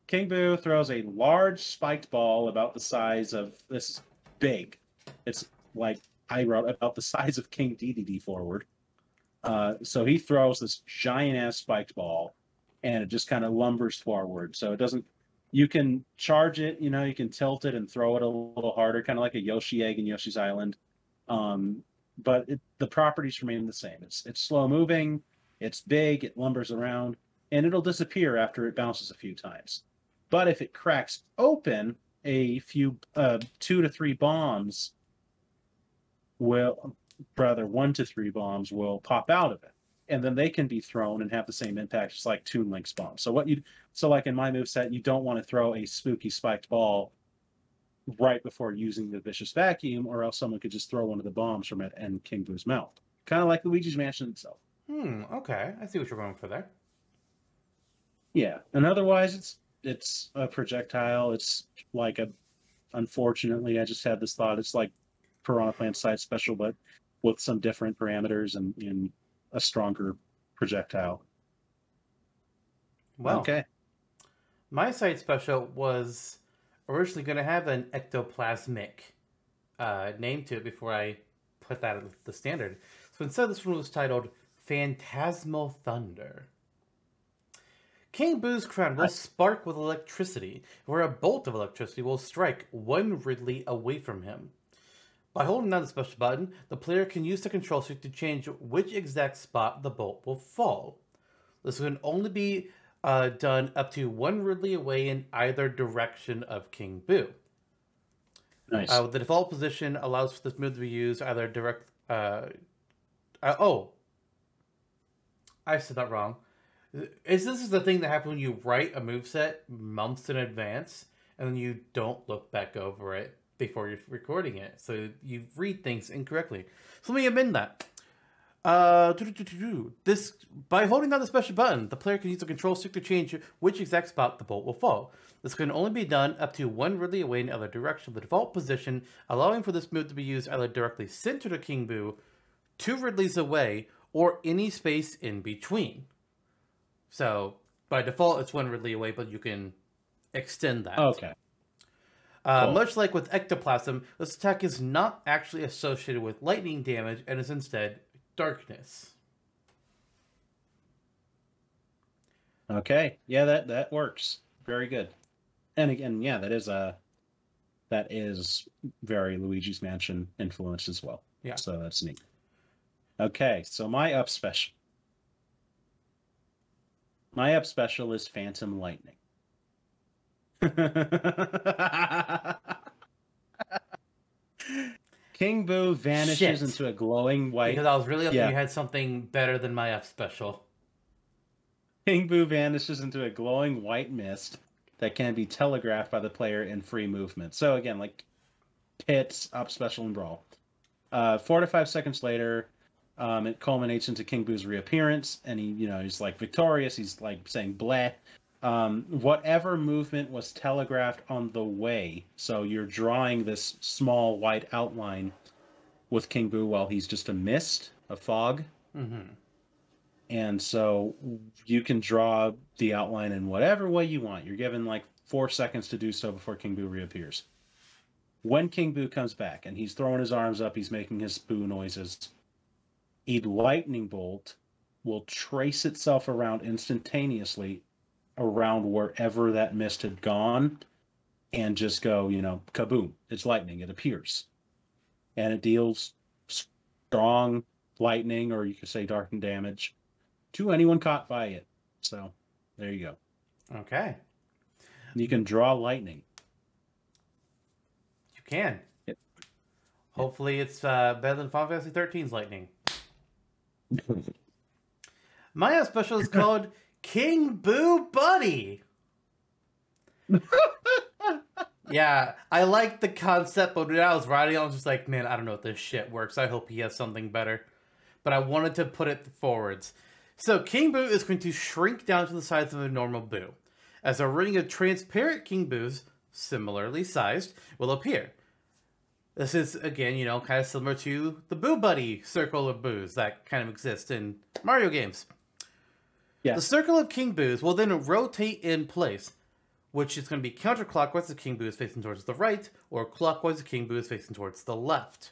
King Boo throws a large spiked ball about the size of this is big. It's like I wrote about the size of King Dedede forward. Uh, so he throws this giant ass spiked ball, and it just kind of lumbers forward. So it doesn't you can charge it, you know, you can tilt it and throw it a little harder, kind of like a Yoshi egg in Yoshi's Island. Um, but it, the properties remain the same. It's it's slow moving, it's big, it lumbers around, and it'll disappear after it bounces a few times. But if it cracks open, a few uh, two to three bombs will, rather one to three bombs will pop out of it, and then they can be thrown and have the same impact, just like Toon Link's bomb. So what you so, like in my move set, you don't want to throw a spooky spiked ball right before using the vicious vacuum, or else someone could just throw one of the bombs from it and King Boo's mouth. Kind of like Luigi's Mansion itself. Hmm. Okay. I see what you're going for there. Yeah, and otherwise, it's it's a projectile. It's like a. Unfortunately, I just had this thought. It's like Piranha Plant side special, but with some different parameters and, and a stronger projectile. Well, okay. my side special was originally going to have an ectoplasmic uh, name to it before I put that at the standard. So instead, this one was titled Phantasmal Thunder. King Boo's crown will spark with electricity, where a bolt of electricity will strike one Ridley away from him. By holding down the special button, the player can use the control stick to change which exact spot the bolt will fall. This can only be uh, done up to one Ridley away in either direction of King Boo. Nice. Uh, the default position allows for this move to be used either direct. Uh, uh, oh, I said that wrong. Is this is the thing that happens when you write a move set months in advance and then you don't look back over it before you're recording it, so you read things incorrectly. So let me amend that. Uh, this by holding down the special button, the player can use the control stick to change which exact spot the bolt will fall. This can only be done up to one Ridley away in the direction of the default position, allowing for this move to be used either directly center to King Boo, two Ridleys away, or any space in between. So by default, it's one Ridley away, but you can extend that. okay. Uh, Cool. Much like with ectoplasm, this attack is not actually associated with lightning damage and is instead darkness. Okay. Yeah, that that works. Very good. And again, yeah, that is a that is very Luigi's Mansion influence as well. Yeah. So that's neat. Okay, so my up special. My up special is Phantom Lightning. [LAUGHS] King Boo vanishes Shit. into a glowing white Because I was really hoping Yeah. you had something better than my F special. King Boo vanishes into a glowing white mist that can be telegraphed by the player in free movement. So again, like hits, up special, and brawl. Uh, four to five seconds later, um, it culminates into King Boo's reappearance, and he, you know, he's like victorious. He's like saying "bleh." Um, whatever movement was telegraphed on the way, so you're drawing this small white outline with King Boo while he's just a mist, a fog, Mm-hmm. and so you can draw the outline in whatever way you want. You're given like four seconds to do so before King Boo reappears. when King Boo comes back and he's throwing his arms up, he's making his boo noises. A lightning bolt will trace itself around instantaneously around wherever that mist had gone and just go, you know, kaboom. It's lightning. It appears. And it deals strong lightning, or you could say darkened damage, to anyone caught by it. So there you go. Okay. You can draw lightning. You can. Yep. Hopefully, it's uh, better than Final Fantasy 13's lightning. [LAUGHS] My special is called [LAUGHS] King Boo Buddy. [LAUGHS] yeah, I like the concept, but when I was writing, I was just like, man, I don't know if this shit works. I hope he has something better. But I wanted to put it forwards. So King Boo is going to shrink down to the size of a normal Boo, as a ring of transparent King Boos, similarly sized, will appear. This is again, you know, kind of similar to the Boo Buddy circle of Boos that kind of exists in Mario games. Yeah. The circle of King Boos will then rotate in place, which is going to be counterclockwise if King Boo is facing towards the right, or clockwise if King Boo is facing towards the left.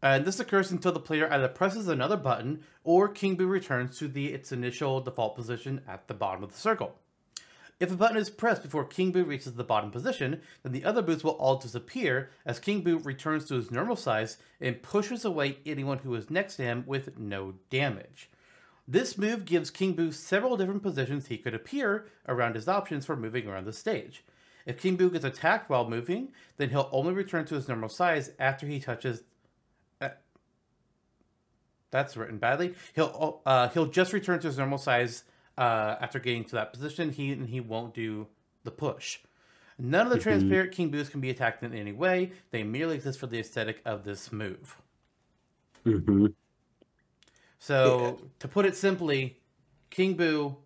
And this occurs until the player either presses another button or King Boo returns to the its initial default position at the bottom of the circle. If a button is pressed before King Boo reaches the bottom position, then the other Boos will all disappear as King Boo returns to his normal size and pushes away anyone who is next to him with no damage. This move gives King Boo several different positions he could appear around his options for moving around the stage. If King Boo gets attacked while moving, then he'll only return to his normal size after he touches that's written badly. He'll uh, he'll just return to his normal size uh, after getting to that position. He and he won't do the push. None of the Mm-hmm. transparent king boos can be attacked in any way. They merely exist for the aesthetic of this move. Mm-hmm. So to put it simply, King Boo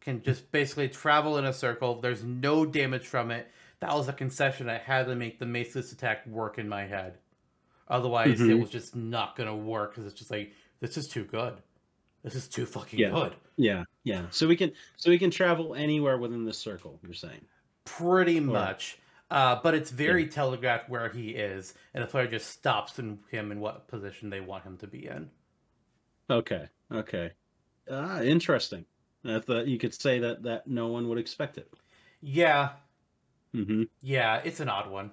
can just basically travel in a circle. There's no damage from it. That was a concession I had to make the Maceless attack work in my head. Otherwise, it Mhm. was just not gonna work because it's just like this is too good. This is too fucking Yeah. good. Yeah, yeah. So we can so we can travel anywhere within the circle. You're saying. Pretty much. Uh, but it's very telegraphed where he is, and the player just stops in him in what position they want him to be in. Okay. Okay. Ah, interesting. I thought you could say that that no one would expect it. Yeah, Mm-hmm. yeah, it's an odd one.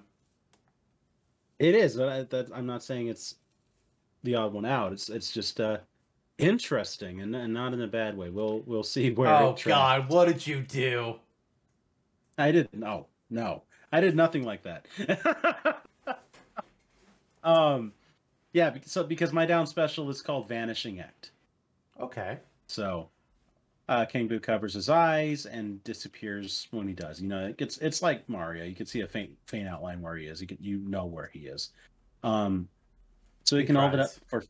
It is. But I, that, I'm not saying it's the odd one out. It's it's just uh, interesting and, and not in a bad way. We'll we'll see where. oh. God, what did you do? I didn't. No, no, I did nothing like that. [LAUGHS] um, yeah. So because my down special is called Vanishing Act. Okay. So, uh, King Boo covers his eyes and disappears when he does. You know, it gets it's like Mario. You can see a faint faint outline where he is. You can you know where he is. Um, so he, He can hold it up for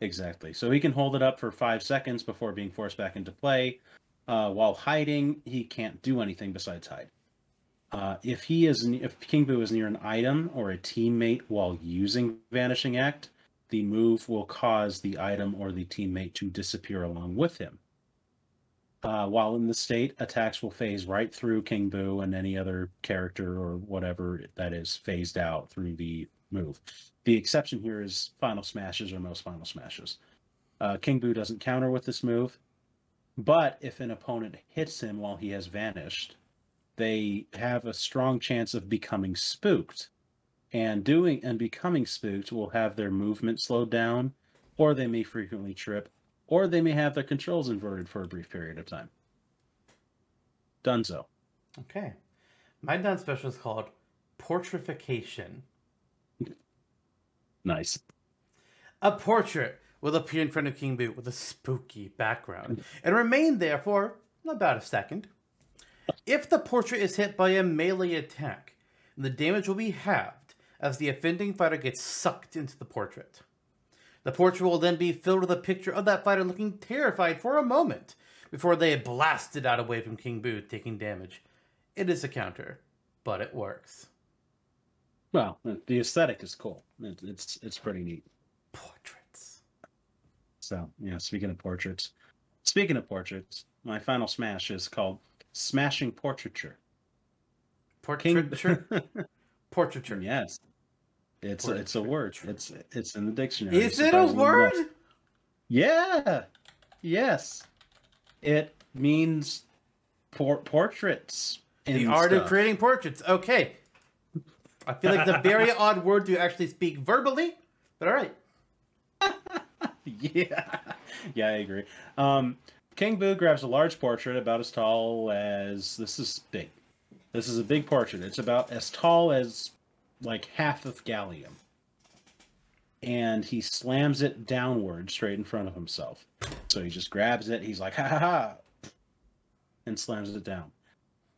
exactly. So he can hold it up for five seconds before being forced back into play. Uh, while hiding, he can't do anything besides hide. Uh, if he is if King Boo is near an item or a teammate while using Vanishing Act, the move will cause the item or the teammate to disappear along with him. Uh, while in the state, attacks will phase right through King Boo and any other character or whatever that is phased out through the move. The exception here is final smashes or most final smashes. Uh, King Boo doesn't counter with this move, but if an opponent hits him while he has vanished, they have a strong chance of becoming spooked and doing and becoming spooked will have their movement slowed down or they may frequently trip or they may have their controls inverted for a brief period of time dunzo Okay. My down special is called Portrification. nice A portrait will appear in front of King Boo with a spooky background and remain there for about a second. If the portrait is hit by a melee attack, the damage will be halved as the offending fighter gets sucked into the portrait. The portrait will then be filled with a picture of that fighter looking terrified for a moment before they blast it out away from King Boo, taking damage. It is a counter, but it works. well the aesthetic is cool It- it's it's pretty neat Portraits. so yeah speaking of portraits speaking of portraits my final smash is called smashing portraiture King Portraiture? [LAUGHS] Portraiture. Yes. It's a, it's a word. It's it's in the dictionary. Is it a word? enough. Yeah. Yes. It means por- portraits. The art of creating portraits. Okay. I feel like it's a very [LAUGHS] odd word to actually speak verbally, but all right. [LAUGHS] yeah, yeah, I agree. Um, King Boo grabs a large portrait about as tall as this is big. This is a big portrait. It's about as tall as like half of Galeem, and he slams it downward straight in front of himself. So he just grabs it. He's like ha ha ha, and slams it down.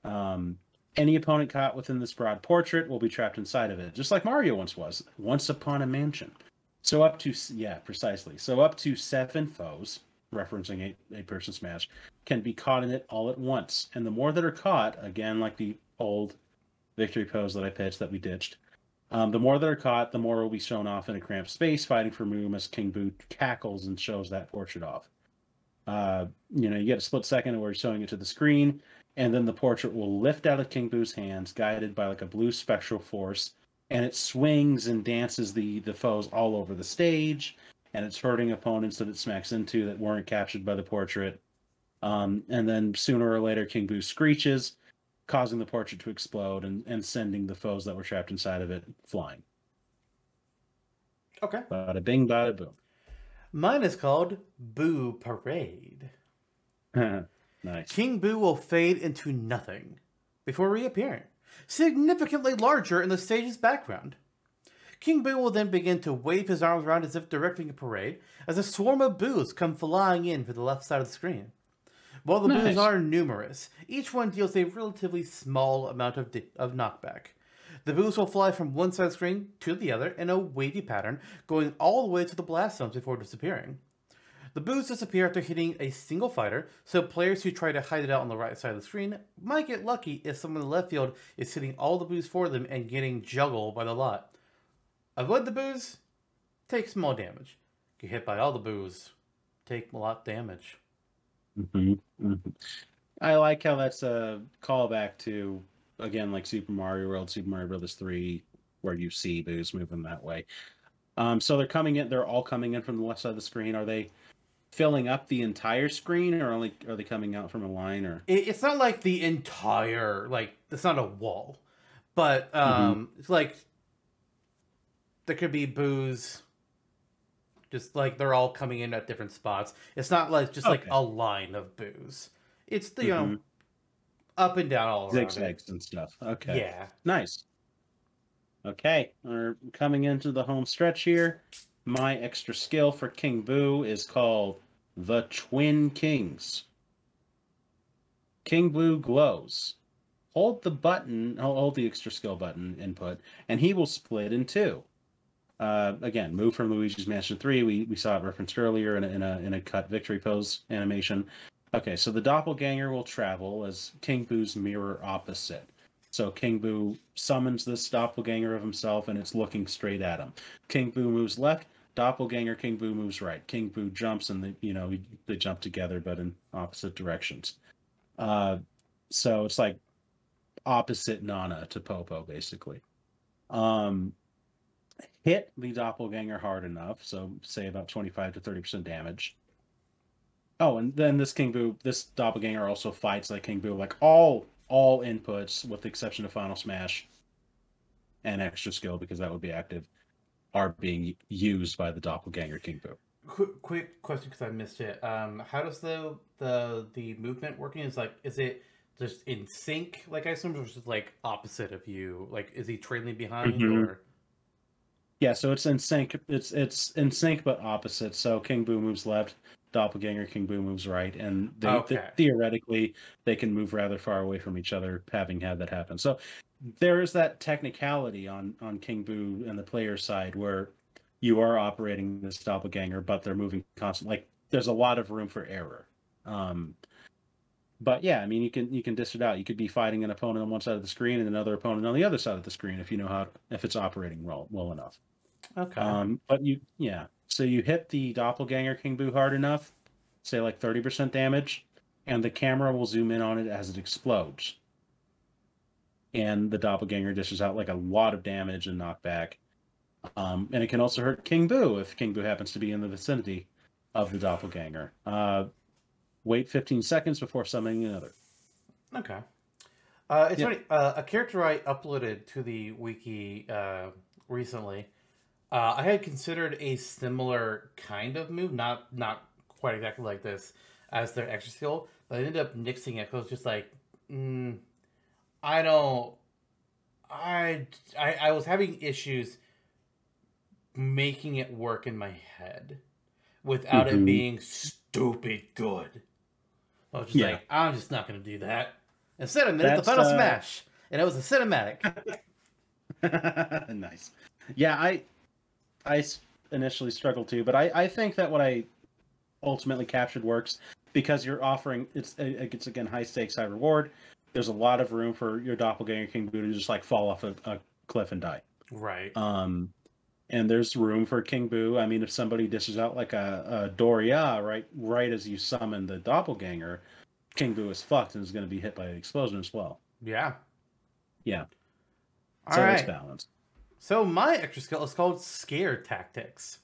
Um, any opponent caught within this broad portrait will be trapped inside of it, just like Mario once was, once upon a mansion. So up to yeah, precisely. So up to seven foes, referencing a, a person smash, can be caught in it all at once. And the more that are caught, again like the old victory pose that I pitched that we ditched, um, the more that are caught, the more will be shown off in a cramped space, fighting for room as King Boo cackles and shows that portrait off. Uh, you know, you get a split second where he's showing it to the screen, and then the portrait will lift out of King Boo's hands, guided by like a blue spectral force, and it swings and dances the the foes all over the stage, and it's hurting opponents that it smacks into that weren't captured by the portrait. Um, and then sooner or later, King Boo screeches, causing the portrait to explode and, and sending the foes that were trapped inside of it flying. Okay. Bada bing, bada boom. Mine is called Boo Parade. [LAUGHS] nice. King Boo will fade into nothing before reappearing, significantly larger in the stage's background. King Boo will then begin to wave his arms around as if directing a parade as a swarm of boos come flying in from the left side of the screen. While the Nice. boos are numerous, each one deals a relatively small amount of, di- of knockback. The boos will fly from one side of the screen to the other in a wavy pattern, going all the way to the blast zones before disappearing. The boos disappear after hitting a single fighter, so players who try to hide it out on the right side of the screen might get lucky if someone in the left field is hitting all the boos for them and getting juggled by the lot. Avoid the boos, take small damage. Get hit by all the boos, take a lot of damage. hmm hmm I like how that's a callback to again like Super Mario World, Super Mario Brothers three, where you see Boos moving that way. Um, so they're coming in. They're all coming in from the left side of the screen. Are they filling up the entire screen, or only are they coming out from a line? Or it's not like the entire like it's not a wall, but um, it's like there could be Boos Just like they're all coming in at different spots. It's not like just like a line of Boos It's the you know Mhm. up and down all around. zigzags and stuff? Okay, Yeah. nice. Okay, we're coming into the home stretch here. My extra skill for King Boo is called the Twin Kings. King Boo glows. Hold the button, hold the extra skill button input, and he will split in two. Uh, again, move from Luigi's Mansion 3. We, we saw it referenced earlier in a, in, a, in a cut victory pose animation. Okay, so the doppelganger will travel as King Boo's mirror opposite. So King Boo summons this doppelganger of himself and it's looking straight at him. King Boo moves left, doppelganger King Boo moves right. King Boo jumps and they, you know, they jump together but in opposite directions. Uh, so it's like opposite Nana to Popo basically. Um, hit the doppelganger hard enough, so say about 25 to 30% damage. Oh, and then this King Boo, this doppelganger also fights like King Boo, like all all inputs, with the exception of Final Smash and extra skill, because that would be active, are being used by the doppelganger King Boo. Quick, quick question because I missed it. Um, how does the the the movement working? Is like is it just in sync? Like I assume, or just like opposite of you? Like is he trailing behind Mhm. or? Yeah, so it's in sync. It's it's in sync but opposite. So King Boo moves left, doppelganger King Boo moves right, and they, Okay. theoretically they can move rather far away from each other, having had that happen. So there is that technicality on on King Boo and the player side where you are operating this doppelganger, but they're moving constantly. Like there's a lot of room for error. Um, but yeah, I mean, you can you can dish it out. You could be fighting an opponent on one side of the screen and another opponent on the other side of the screen if you know how if it's operating well well enough. Okay. Um, but you, yeah. So you hit the doppelganger King Boo hard enough, say like 30% damage, and the camera will zoom in on it as it explodes. and the doppelganger dishes out like a lot of damage and knockback. Um, and it can also hurt King Boo if King Boo happens to be in the vicinity of the doppelganger. Uh, wait 15 seconds before summoning another. Okay. Uh, it's Yeah. funny. Uh, a character I uploaded to the wiki uh, recently. Uh, I had considered a similar kind of move, not not quite exactly like this, as their extra skill, but I ended up nixing it because I was just like, mm, I don't. I, I I was having issues making it work in my head without it Mhm. being stupid good. I was just Yeah. like, I'm just not going to do that. Instead, I it the final uh, smash, and it was a cinematic. [LAUGHS] nice. Yeah, I I initially struggled to, but I I think that what I ultimately captured works because you're offering it's it's again high stakes, high reward. There's a lot of room for your doppelganger King Boo to just like fall off a, a cliff and die. right. Um, and there's room for King Boo. I mean, if somebody dishes out like a, a Doria right right as you summon the doppelganger, King Boo is fucked and is going to be hit by the explosion as well. Yeah. Yeah. All so right. it's balanced. So my extra skill is called Scare Tactics.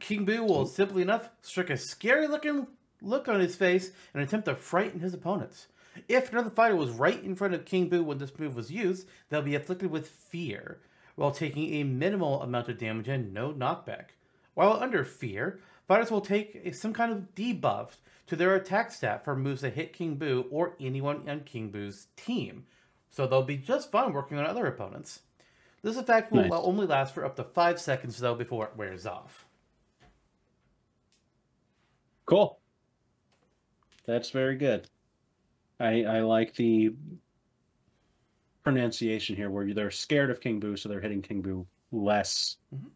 King Boo will simply enough strike a scary looking look on his face and attempt to frighten his opponents. If another fighter was right in front of King Boo when this move was used, they'll be afflicted with fear, while taking a minimal amount of damage and no knockback. While under fear, fighters will take some kind of debuff to their attack stat for moves that hit King Boo or anyone on King Boo's team, so they'll be just fine working on other opponents. This effect will Nice. only last for up to 5 seconds though before it wears off. Cool. That's very good. I I like the pronunciation here where they're scared of King Boo, so they're hitting King Boo less Mhm.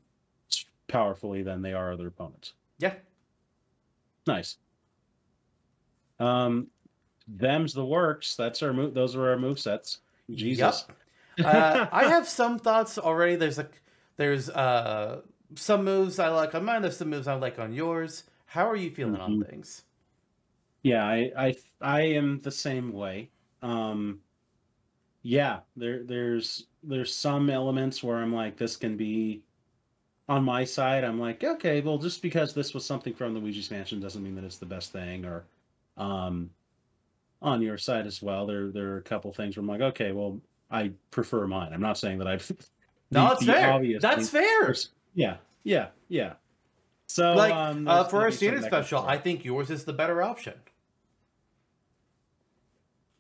powerfully than they are other opponents. Yeah. Nice. Um, them's the works. That's our move. Those are our move sets. Jesus. Yup. Uh, I have some thoughts already. There's like there's uh some moves I like on mine. There's some moves I like on yours. How are you feeling on Mhm. things? Yeah, I, I I am the same way. Um yeah, there there's there's some elements where I'm like this can be on my side, I'm like, okay, well just because this was something from the Luigi's Mansion doesn't mean that it's the best thing or um on your side as well. There there are a couple things where I'm like, okay, well I prefer mine. I'm not saying that I've [LAUGHS] No, that's fair. That's thing- fair. Yeah, yeah, yeah. So Like um, uh, for our standard special. I think yours is the better option.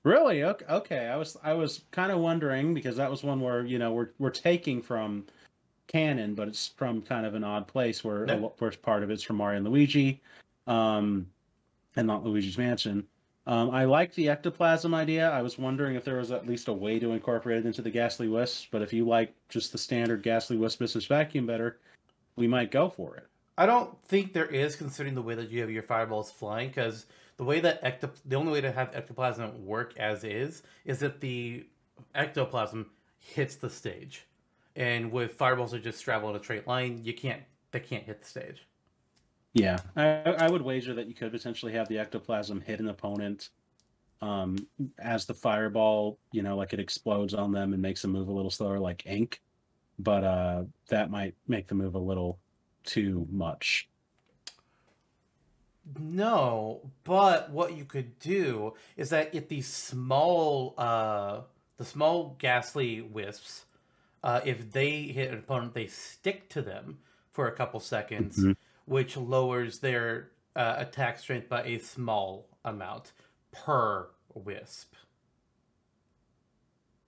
Really? Okay. Okay. I was I was kind of wondering because that was one where you know we're we're taking from canon, but it's from kind of an odd place where a where part of it's from Mario and Luigi, um, and not Luigi's Mansion. Um, I like the ectoplasm idea. I was wondering if there was at least a way to incorporate it into the Ghastly Wisp, but if you like just the standard Ghastly Wisp business vacuum better, we might go for it. I don't think there is, considering the way that you have your fireballs flying, because the way that ecto- the only way to have ectoplasm work as is is that the ectoplasm hits the stage, and with fireballs that just travel in a straight line, you can't they can't hit the stage. Yeah, I, I would wager that you could potentially have the ectoplasm hit an opponent um, as the fireball, you know, like it explodes on them and makes them move a little slower, like ink. But uh, that might make the move a little too much. No, but what you could do is that if the small uh the small ghastly wisps, uh if they hit an opponent, they stick to them for a couple seconds, Mhm. Which lowers their uh, attack strength by a small amount per wisp.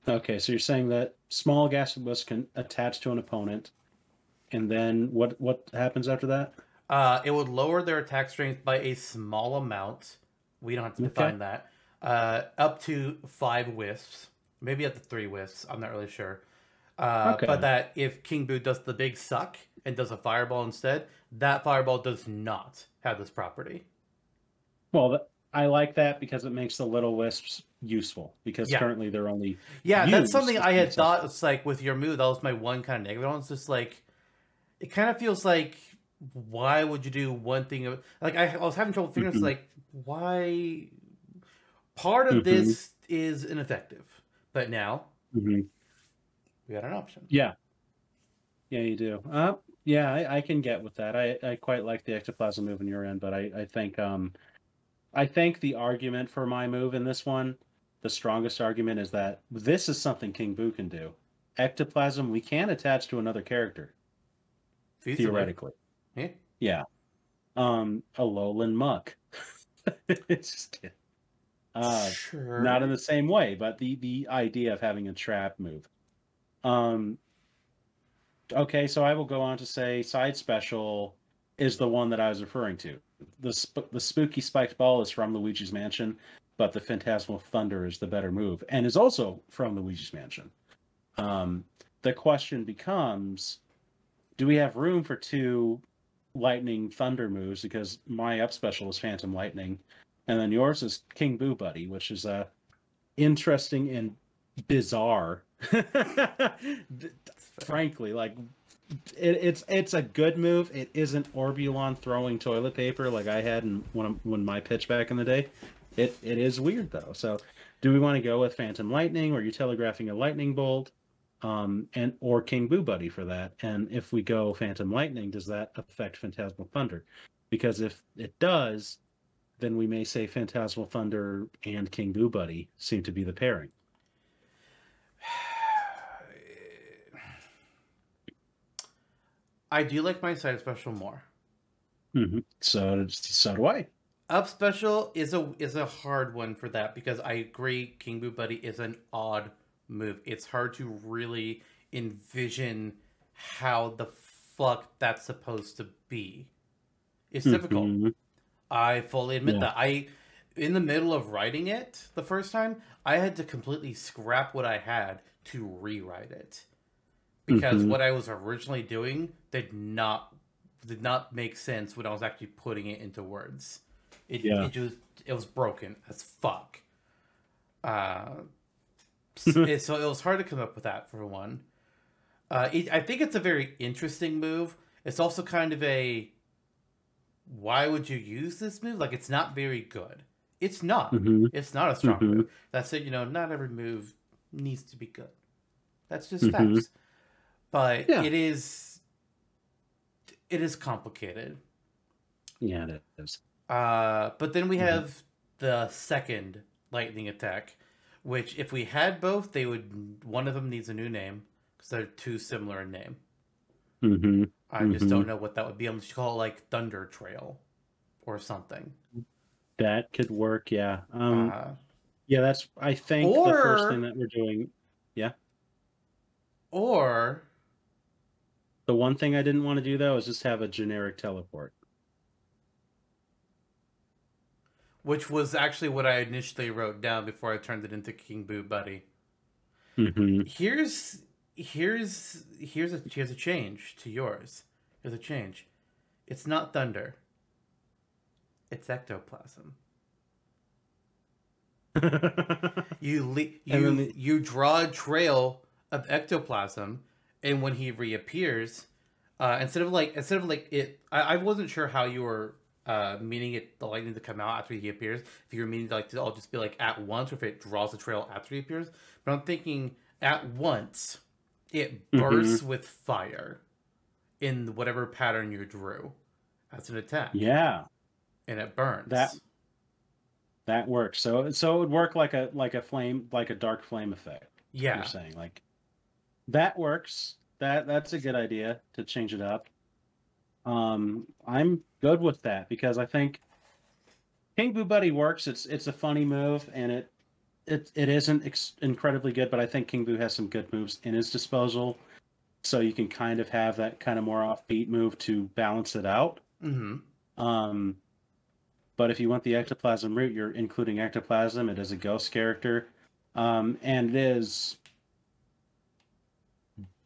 Okay, so you're saying that small gas wisp can attach to an opponent, and then what? What happens after that? Uh, it would lower their attack strength by a small amount. We don't have to Okay. define that. Uh, up to five wisps, maybe up to three wisps. I'm not really sure. Uh, Okay. But that if King Boo does the big suck and does a fireball instead, that fireball does not have this property. Well, I like that because it makes the little wisps useful because Yeah. currently they're only Yeah, that's something I had thought. It's like with your move, that was my one kind of negative. It's just like it kind of feels like why would you do one thing? of- Like I, I was having trouble figuring. Mhm. like why part of Mhm. this is ineffective, but now Mhm. We got an option. Yeah. Yeah, you do. Uh, yeah, I, I can get with that. I, I quite like the ectoplasm move in your end, but I, I think um I think the argument for my move in this one, the strongest argument is that this is something King Boo can do. Ectoplasm we can attach to another character, theoretically. Yeah. Yeah. Um Alolan Muk. [LAUGHS] it's just. Uh sure. not in the same way, but the the idea of having a trap move. Um okay, so I will go on to say side special is the one that I was referring to. The sp- the spooky spiked ball is from Luigi's Mansion, but the phantasmal thunder is the better move and is also from Luigi's Mansion. Um the question becomes do we have room for two lightning thunder moves because my up special is phantom lightning and then yours is King Boo Buddy, which is uh interesting and bizarre. [LAUGHS] Frankly, like it, it's it's a good move. It isn't Orbulon throwing toilet paper like I had in when when my pitch back in the day. It it is weird though. So, do we want to go with Phantom Lightning or are you telegraphing a lightning bolt, um, and or King Boo Buddy for that? And if we go Phantom Lightning, does that affect Phantasmal Thunder? Because if it does, then we may say Phantasmal Thunder and King Boo Buddy seem to be the pairing. I do like my side special more. Mm-hmm. So so do I. Up special is a is a hard one for that because I agree King Boo Buddy is an odd move. It's hard to really envision how the fuck that's supposed to be. It's difficult. Mhm. I fully admit Yeah. that. I in the middle of writing it the first time, I had to completely scrap what I had to rewrite it. Because Mhm. what I was originally doing did not did not make sense when I was actually putting it into words. It Yeah. it just it was broken as fuck. [LAUGHS] Uh so it, so it was hard to come up with that for one. Uh, it, I think it's a very interesting move. It's also kind of a why would you use this move? Like it's not very good. It's not. Mhm. It's not a strong Mhm. move. That said, you know, not every move needs to be good. That's just Mhm. facts. But Yeah. it is it is complicated. Yeah, it is. Uh, but then we Mhm. have the second lightning attack, which if we had both, they would one of them needs a new name because they're too similar in name. hmm I just Mhm. don't know what that would be. I'm just call it like Thunder Trail or something. That could work. Yeah. Um, uh, yeah, that's. I think the first thing that we're doing. Yeah. Or The one thing I didn't want to do though is just have a generic teleport. which was actually what I initially wrote down before I turned it into King Boo Buddy. hmm Here's here's here's a here's a change to yours. Here's a change. It's not thunder. It's ectoplasm. [LAUGHS] You le- you the- you draw a trail of ectoplasm, and when he reappears, uh, instead of like instead of like it, I, I wasn't sure how you were uh, meaning it the lightning to come out after he appears. If you were meaning like to all just be like at once, or if it draws a trail after he appears. But I'm thinking at once, it Mhm. bursts with fire in whatever pattern you drew as an attack, yeah, and it burns. That- that works. So so it would work like a like a flame like a dark flame effect. yeah, You're saying like that works. That that's a good idea to change it up. Um, I'm good with that because I think King Boo Buddy works. It's it's a funny move and it it it isn't ex- incredibly good, but I think King Boo has some good moves in his disposal. So you can kind of have that kind of more offbeat move to balance it out. hmm Um, but if you want the ectoplasm route, you're including ectoplasm. It is a ghost character, um, and it is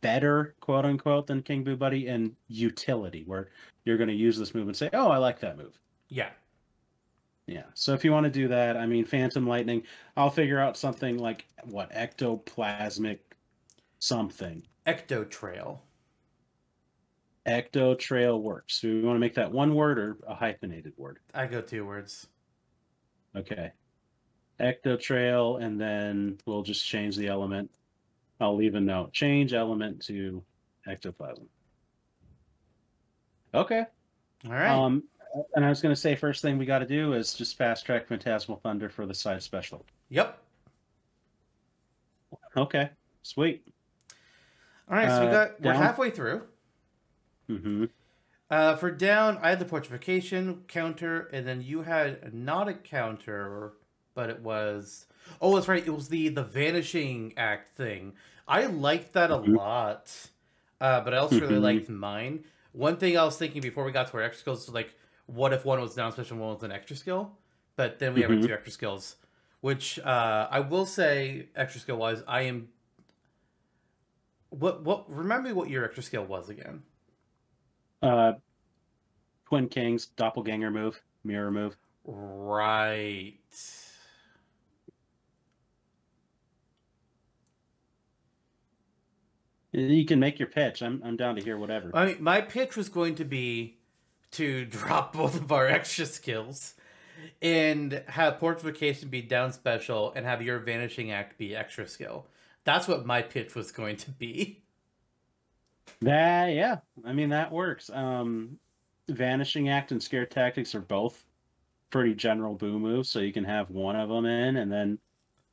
better, quote unquote, than King Boo Buddy in utility, where you're going to use this move and say, "Oh, I like that move." yeah. Yeah. So if you want to do that, I mean, Phantom Lightning, I'll figure out something like what ectoplasmic something. Ecto Trail. Ecto Trail works. Do we want to make that one word or a hyphenated word? I go two words. Okay. Ecto Trail, and then we'll just change the element. I'll leave a note. Change element to ectoplasm. Okay. All right. Um, and I was going to say, first thing we got to do is just fast track Phantasmal Thunder for the side special. yep. Okay, sweet. All right. So we uh, got we're down. halfway through. Mm-hmm. Uh, for down, I had the portrification counter, and then you had not a counter, but it was. Oh, that's right. It was the the vanishing act thing. I liked that a Mhm. lot, uh, but I also really Mhm. liked mine. One thing I was thinking before we got to our extra skills was like, what if one was down special and one was an extra skill? But then we have our Mhm. two extra skills, which uh, I will say, extra skill wise, I am. What what? Remember what your extra skill was again? Uh, Twin Kings doppelganger move, mirror move. Right. You can make your pitch. I'm I'm down to hear whatever. I mean, my pitch was going to be to [LAUGHS] drop both of our extra skills and have portification be down special and have your vanishing act be extra skill. That's what my pitch was going to be. That yeah, I mean that works. Um, Vanishing Act and Scare Tactics are both pretty general boo moves, so you can have one of them in, and then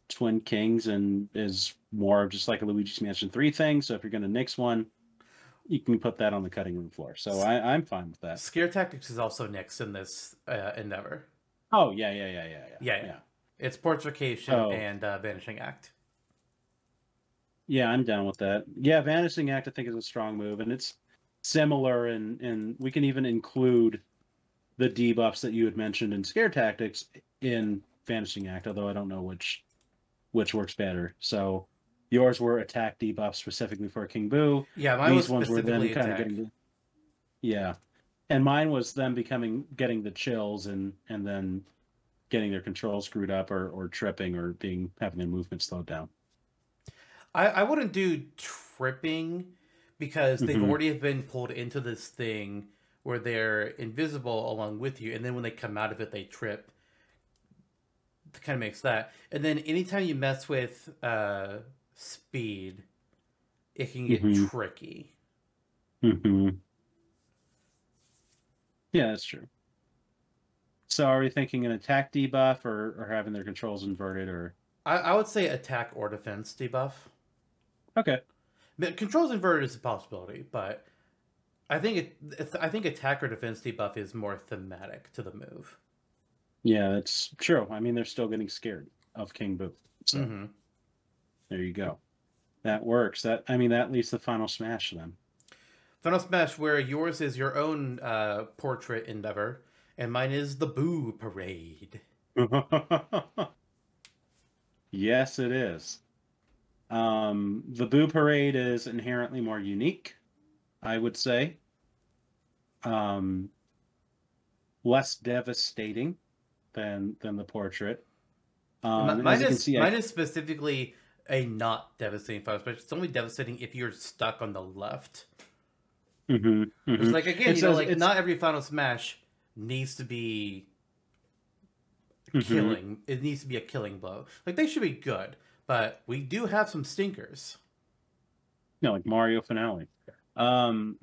Twin Kings and is more of just like a Luigi's Mansion three thing. So if you're going to nix one, you can put that on the cutting room floor. So I, I'm fine with that. Scare tactics is also next in this uh, endeavor. Oh yeah, yeah, yeah, yeah, Yeah, yeah. yeah. It's portification Oh. and uh, vanishing act. Yeah, I'm down with that. Yeah, Vanishing Act I think is a strong move, and it's similar, and and we can even include the debuffs that you had mentioned in Scare Tactics in Vanishing Act, although I don't know which which works better. So yours were attack debuffs specifically for King Boo. Yeah, mine These was ones were then kind of getting the, yeah, and mine was them becoming getting the chills and and then getting their control screwed up or or tripping or being having their movement slowed down. I, I wouldn't do tripping because they've Mhm. already been pulled into this thing where they're invisible along with you, and then when they come out of it, they trip. It kind of makes that. And then anytime you mess with uh, speed, it can get Mhm. tricky. hmm Yeah, that's true. So are we thinking an attack debuff or, or having their controls inverted or I, I would say attack or defense debuff. Okay. But Controls inverted is a possibility, but I think it. it's- I think attack or defense debuff is more thematic to the move. Yeah, that's true. I mean they're still getting scared of King Boo. So hmm there you go. That works. That I mean that leaves the final smash then. Final Smash, where yours is your own uh, portrait endeavor, and mine is the Boo Parade. [LAUGHS] yes, it is. Um, the Boo Parade is inherently more unique, I would say. Um, less devastating than than the portrait. Um, Mi- mine is see, I- mine is specifically a not devastating Final Smash. It's only devastating if you're stuck on the left. Mhm, It's mhm. like again, It you know, says like it's- not every Final Smash needs to be Mhm. killing. It needs to be a killing blow. Like they should be good, but we do have some stinkers. you know, like Mario finale. Um,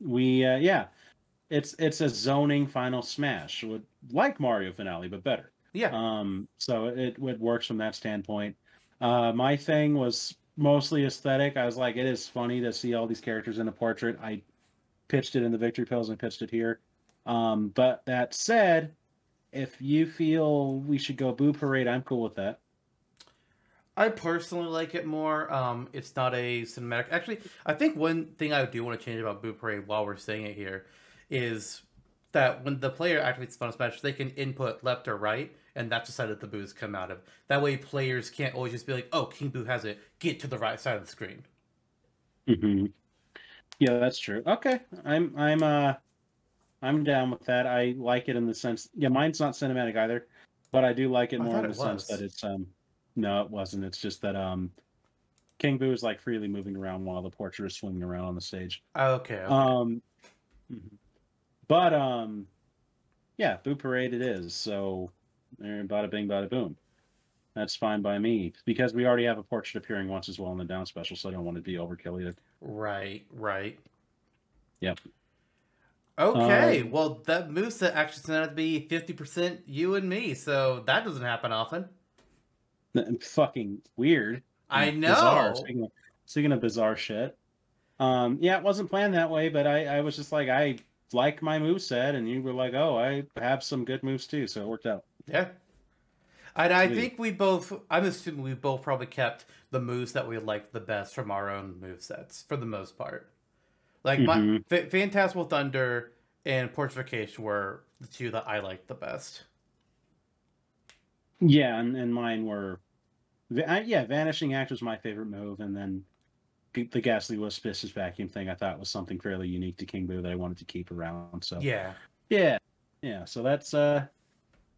we uh, yeah, it's it's a zoning final smash, would like Mario finale, but better. Yeah, Um, so it, it works from that standpoint. Uh, my thing was mostly aesthetic. I was like, it is funny to see all these characters in a portrait. I pitched it in the victory pills and pitched it here. Um, but that said, if you feel we should go boo parade, I'm cool with that. I personally like it more. Um, it's not a cinematic. Actually, I think one thing I do want to change about Boo Parade while we're saying it here is that when the player activates Final Smash, they can input left or right, and that's the side that the boos come out of. That way, players can't always just be like, "Oh, King Boo has it. Get to the right side of the screen." hmm Yeah, that's true. Okay, I'm I'm uh I'm down with that. I like it in the sense. Yeah, mine's not cinematic either, but I do like it I more in the sense that it's um. No, it wasn't. It's just that um, King Boo is like freely moving around while the portrait is swinging around on the stage. Okay. okay. Um, mhm. but um, yeah, Boo Parade it is. So, there, bada bing, bada boom. That's fine by me because we already have a portrait appearing once as well in the down special, so I don't want to be overkill either. Right, right. Yep. Okay, Um, well, that moveset actually turned out to be 50% you and me, so that doesn't happen often. Fucking weird. I know. Bizarre. Speaking of, speaking of bizarre shit. Um, yeah, it wasn't planned that way, but I, I was just like, I like my move set, and you were like, oh, I have some good moves too, so it worked out. Yeah. And I Sweet. think we both, I'm assuming we both probably kept the moves that we liked the best from our own move sets for the most part. Like my Mhm. F- Phantasmal Thunder and Portification were the two that I liked the best. Yeah, and, and mine were, I- yeah, Vanishing Act was my favorite move, and then the Ghastly Wisp Vacuum thing I thought was something fairly unique to King Boo that I wanted to keep around. So Yeah. Yeah, yeah. So that's uh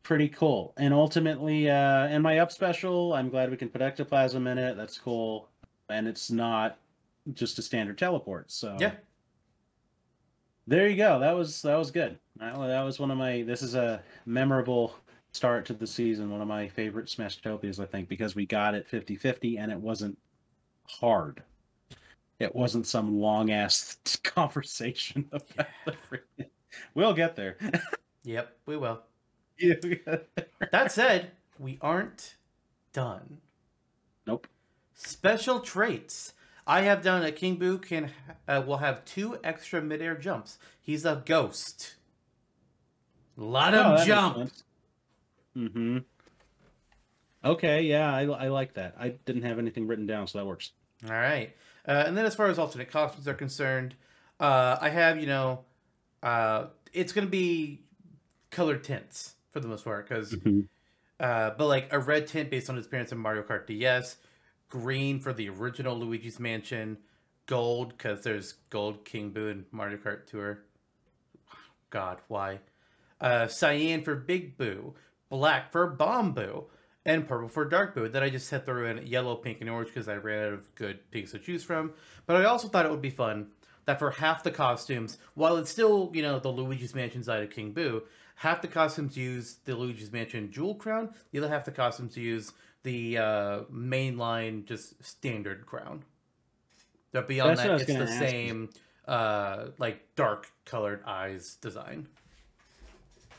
pretty cool. And ultimately, uh in my up special, I'm glad we can put ectoplasm in it. That's cool. And it's not just a standard teleport. So Yeah. there you go. That was that was good. That, that was one of my. This is a memorable start to the season. One of my favorite Smashtopias, I think, because we got it 50-50 and it wasn't hard. It wasn't some long ass [LAUGHS] conversation about the freaking. We'll get there. [LAUGHS] Yep, we will. Yeah. [LAUGHS] That said, we aren't done. Nope. Special traits. I have done a King Boo can uh, will have two extra midair jumps. He's a ghost. Let him jump. Mm-hmm. Okay, yeah, I, I like that. I didn't have anything written down, so that works. All right. Uh, and then as far as alternate costumes are concerned, uh, I have, you know, uh, it's going to be colored tints for the most part. Because, Mhm. uh, but like a red tint based on his appearance in Mario Kart DS, green for the original Luigi's Mansion, gold because there's gold King Boo in Mario Kart Tour. God, why? Uh, cyan for Big Boo, black for Bomb Boo, and purple for Dark Boo. Then I just had throw in yellow, pink, and orange because I ran out of good pinks to choose from. But I also thought it would be fun that for half the costumes, while it's still, you know, the Luigi's Mansion side of King Boo, half the costumes use the Luigi's Mansion Jewel Crown, the other half the costumes use the uh, mainline, just standard crown. But beyond That's that, it's the ask same, uh, like dark colored eyes design.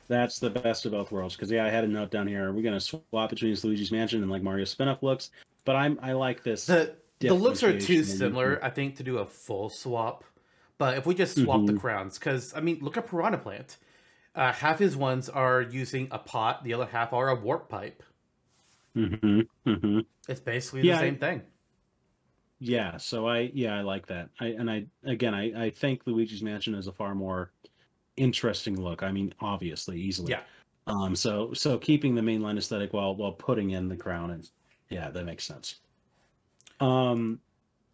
That's the best of both worlds. Because yeah, I had a note down here. We're gonna swap between Luigi's Mansion and like Mario spin-off looks. But I'm I like this. The the looks are too similar, I think, to do a full swap. But if we just swap the Mhm. crowns, because I mean, look at Piranha Plant. Uh, half his ones are using a pot, the other half are a warp pipe. Mm-hmm, mm-hmm. It's basically the Yeah, I- same thing. Yeah, so I yeah I like that. I and I again I I think Luigi's Mansion is a far more interesting look. I mean, obviously, easily. Yeah. Um. So so keeping the mainline aesthetic while while putting in the crown and yeah, that makes sense. Um.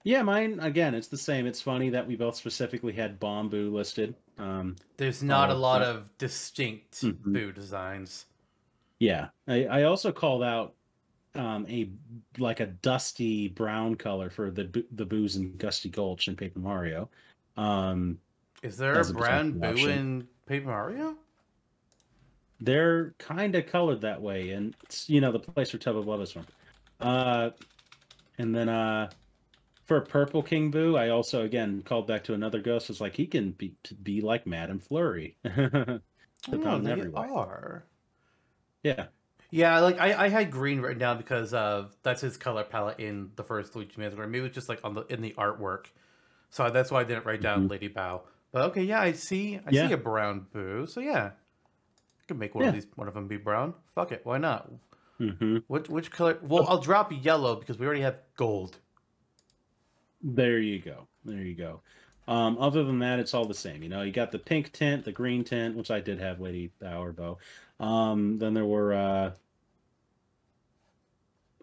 Yeah, mine again. It's the same. It's funny that we both specifically had Bomb Boo listed. Um. There's not a Oh, lot yeah. of distinct Mhm. boo designs. Yeah, I, I also called out um, a like a dusty brown color for the the Boos and Gusty Gulch in Paper Mario. Um, Is there a a brown boo option. in Paper Mario? they're kind of colored that way, and it's, you know the place where Tubba Blubba is from. Uh, and then uh, for Purple King Boo, I also again called back to another ghost. It's like he can be be like Madame Flurry. [LAUGHS] Oh, they every way. are. yeah, Yeah, like I, I had green written down because of that's his color palette in the first Luigi Mansion. Maybe it's just like on the in the artwork, so that's why I didn't write down Lady Bow. But okay, yeah, I see. I Mm-hmm. Yeah. see a brown boo. So yeah, I could make one of these one of them be brown. Fuck it, why not? hmm Which which color? Well, I'll drop yellow because we already have gold. There you go. There you go. Um, other than that, it's all the same. You know, you got the pink tint, the green tint, which I did have Lady Bower Bow. Um, then there were uh,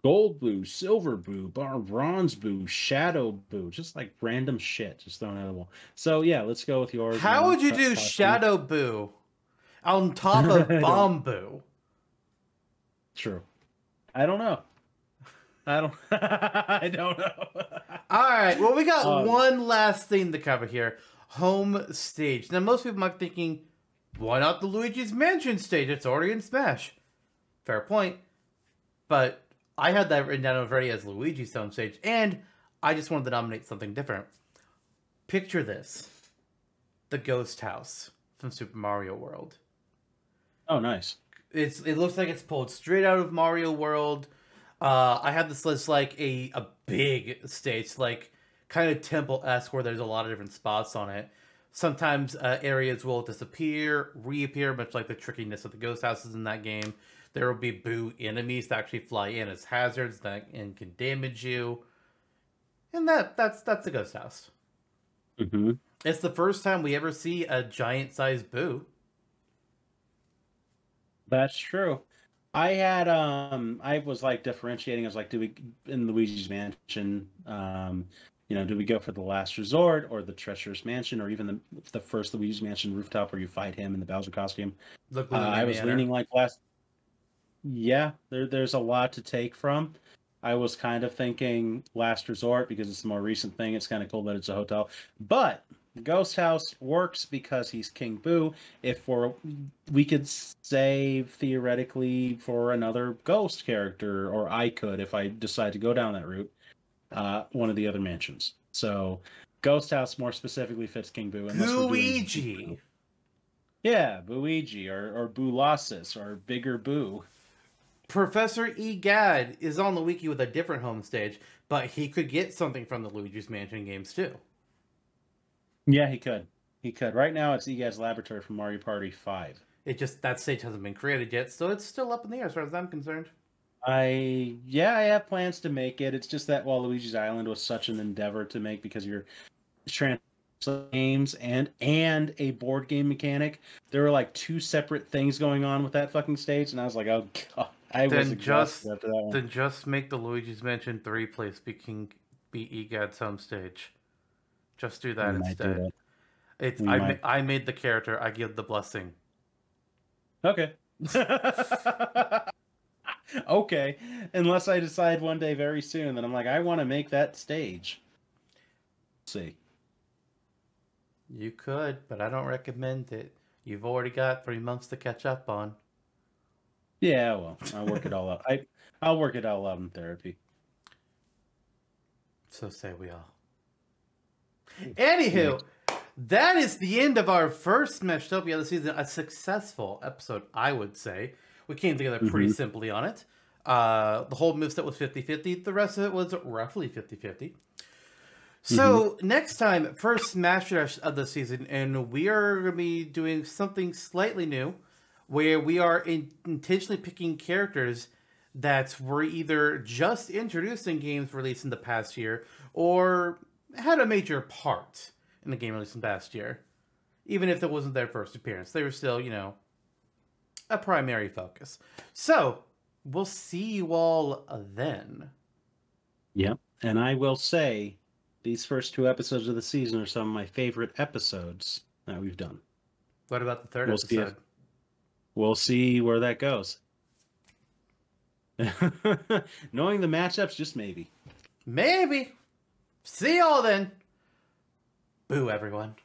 gold blue, silver blue, bar bronze blue, shadow blue, just like random shit, just thrown out of the wall. So yeah, let's go with yours. How would you do costume. Shadow Boo on top of [LAUGHS] Bomb Boo? True. I don't know. I don't. [LAUGHS] I don't know. [LAUGHS] All right. Well, we got Um, one last thing to cover here. Home stage. Now, most people might be thinking, why not the Luigi's Mansion stage? It's already in Smash. Fair point. But I had that written down already as Luigi's home stage, and I just wanted to nominate something different. Picture this the ghost house from Super Mario World. Oh, nice. It's it looks like it's pulled straight out of Mario World. Uh, I have this list like a a big stage, like kind of temple esque, where there's a lot of different spots on it. Sometimes uh, areas will disappear, reappear, much like the trickiness of the ghost houses in that game. There will be boo enemies that actually fly in as hazards that and can damage you. And that that's that's the ghost house. Mm-hmm. It's the first time we ever see a giant sized boo. That's true. I had um I was like differentiating. I was like, do we in Luigi's Mansion, um, you know, do we go for the last resort or the treacherous mansion or even the the first Luigi's Mansion rooftop where you fight him in the Bowser costume? Uh, I was leaning like last. Yeah, there there's a lot to take from. I was kind of thinking last resort because it's the more recent thing. It's kind of cool that it's a hotel, but Ghost House works because he's King Boo. If for we could save theoretically for another ghost character, or I could if I decide to go down that route, uh, one of the other mansions. So Ghost House more specifically fits King Boo. unless we're doing- Luigi. Yeah, Booigi or or Boolossus or Bigger Boo. Professor E Egad is on the wiki with a different home stage, but he could get something from the Luigi's Mansion games too. Yeah, he could. He could. Right now, it's Egad's Laboratory from Mario Party Five. It just that stage hasn't been created yet, so it's still up in the air as far as I'm concerned. I yeah, I have plans to make it. It's just that while Luigi's Island was such an endeavor to make because you're trans games and and a board game mechanic, there were like two separate things going on with that fucking stage, and I was like, oh god, I was Then exhausted just- after that one. Then just make the Luigi's Mansion three place be King be Egad's home stage. Just do that We might do instead. It's We I ma- might. I made the character. I give the blessing. Okay. [LAUGHS] okay. Unless I decide one day very soon that I'm like, I want to make that stage. see. You could, but I don't recommend it. You've already got three months to catch up on. Yeah, well, I'll work it all out. I I'll work it all out in therapy. So say we all. Anywho, that is the end of our first Smashtopia of the season. A successful episode, I would say. We came together pretty simply on it. Uh, the whole moveset was 50 50. The rest of it was roughly 50 50. So, next time, first Smash Dash of the season, and we are going to be doing something slightly new where we are in- intentionally picking characters that were either just introduced in games released in the past year or had a major part in the game release past year. Even if it wasn't their first appearance, they were still, you know, a primary focus. So, we'll see you all then. Yep. And I will say, these first two episodes of the season are some of my favorite episodes that we've done. What about the third We'll see if- episode? We'll see where that goes. [LAUGHS] Knowing the matchups, just maybe. Maybe. See y'all then. Boo, everyone.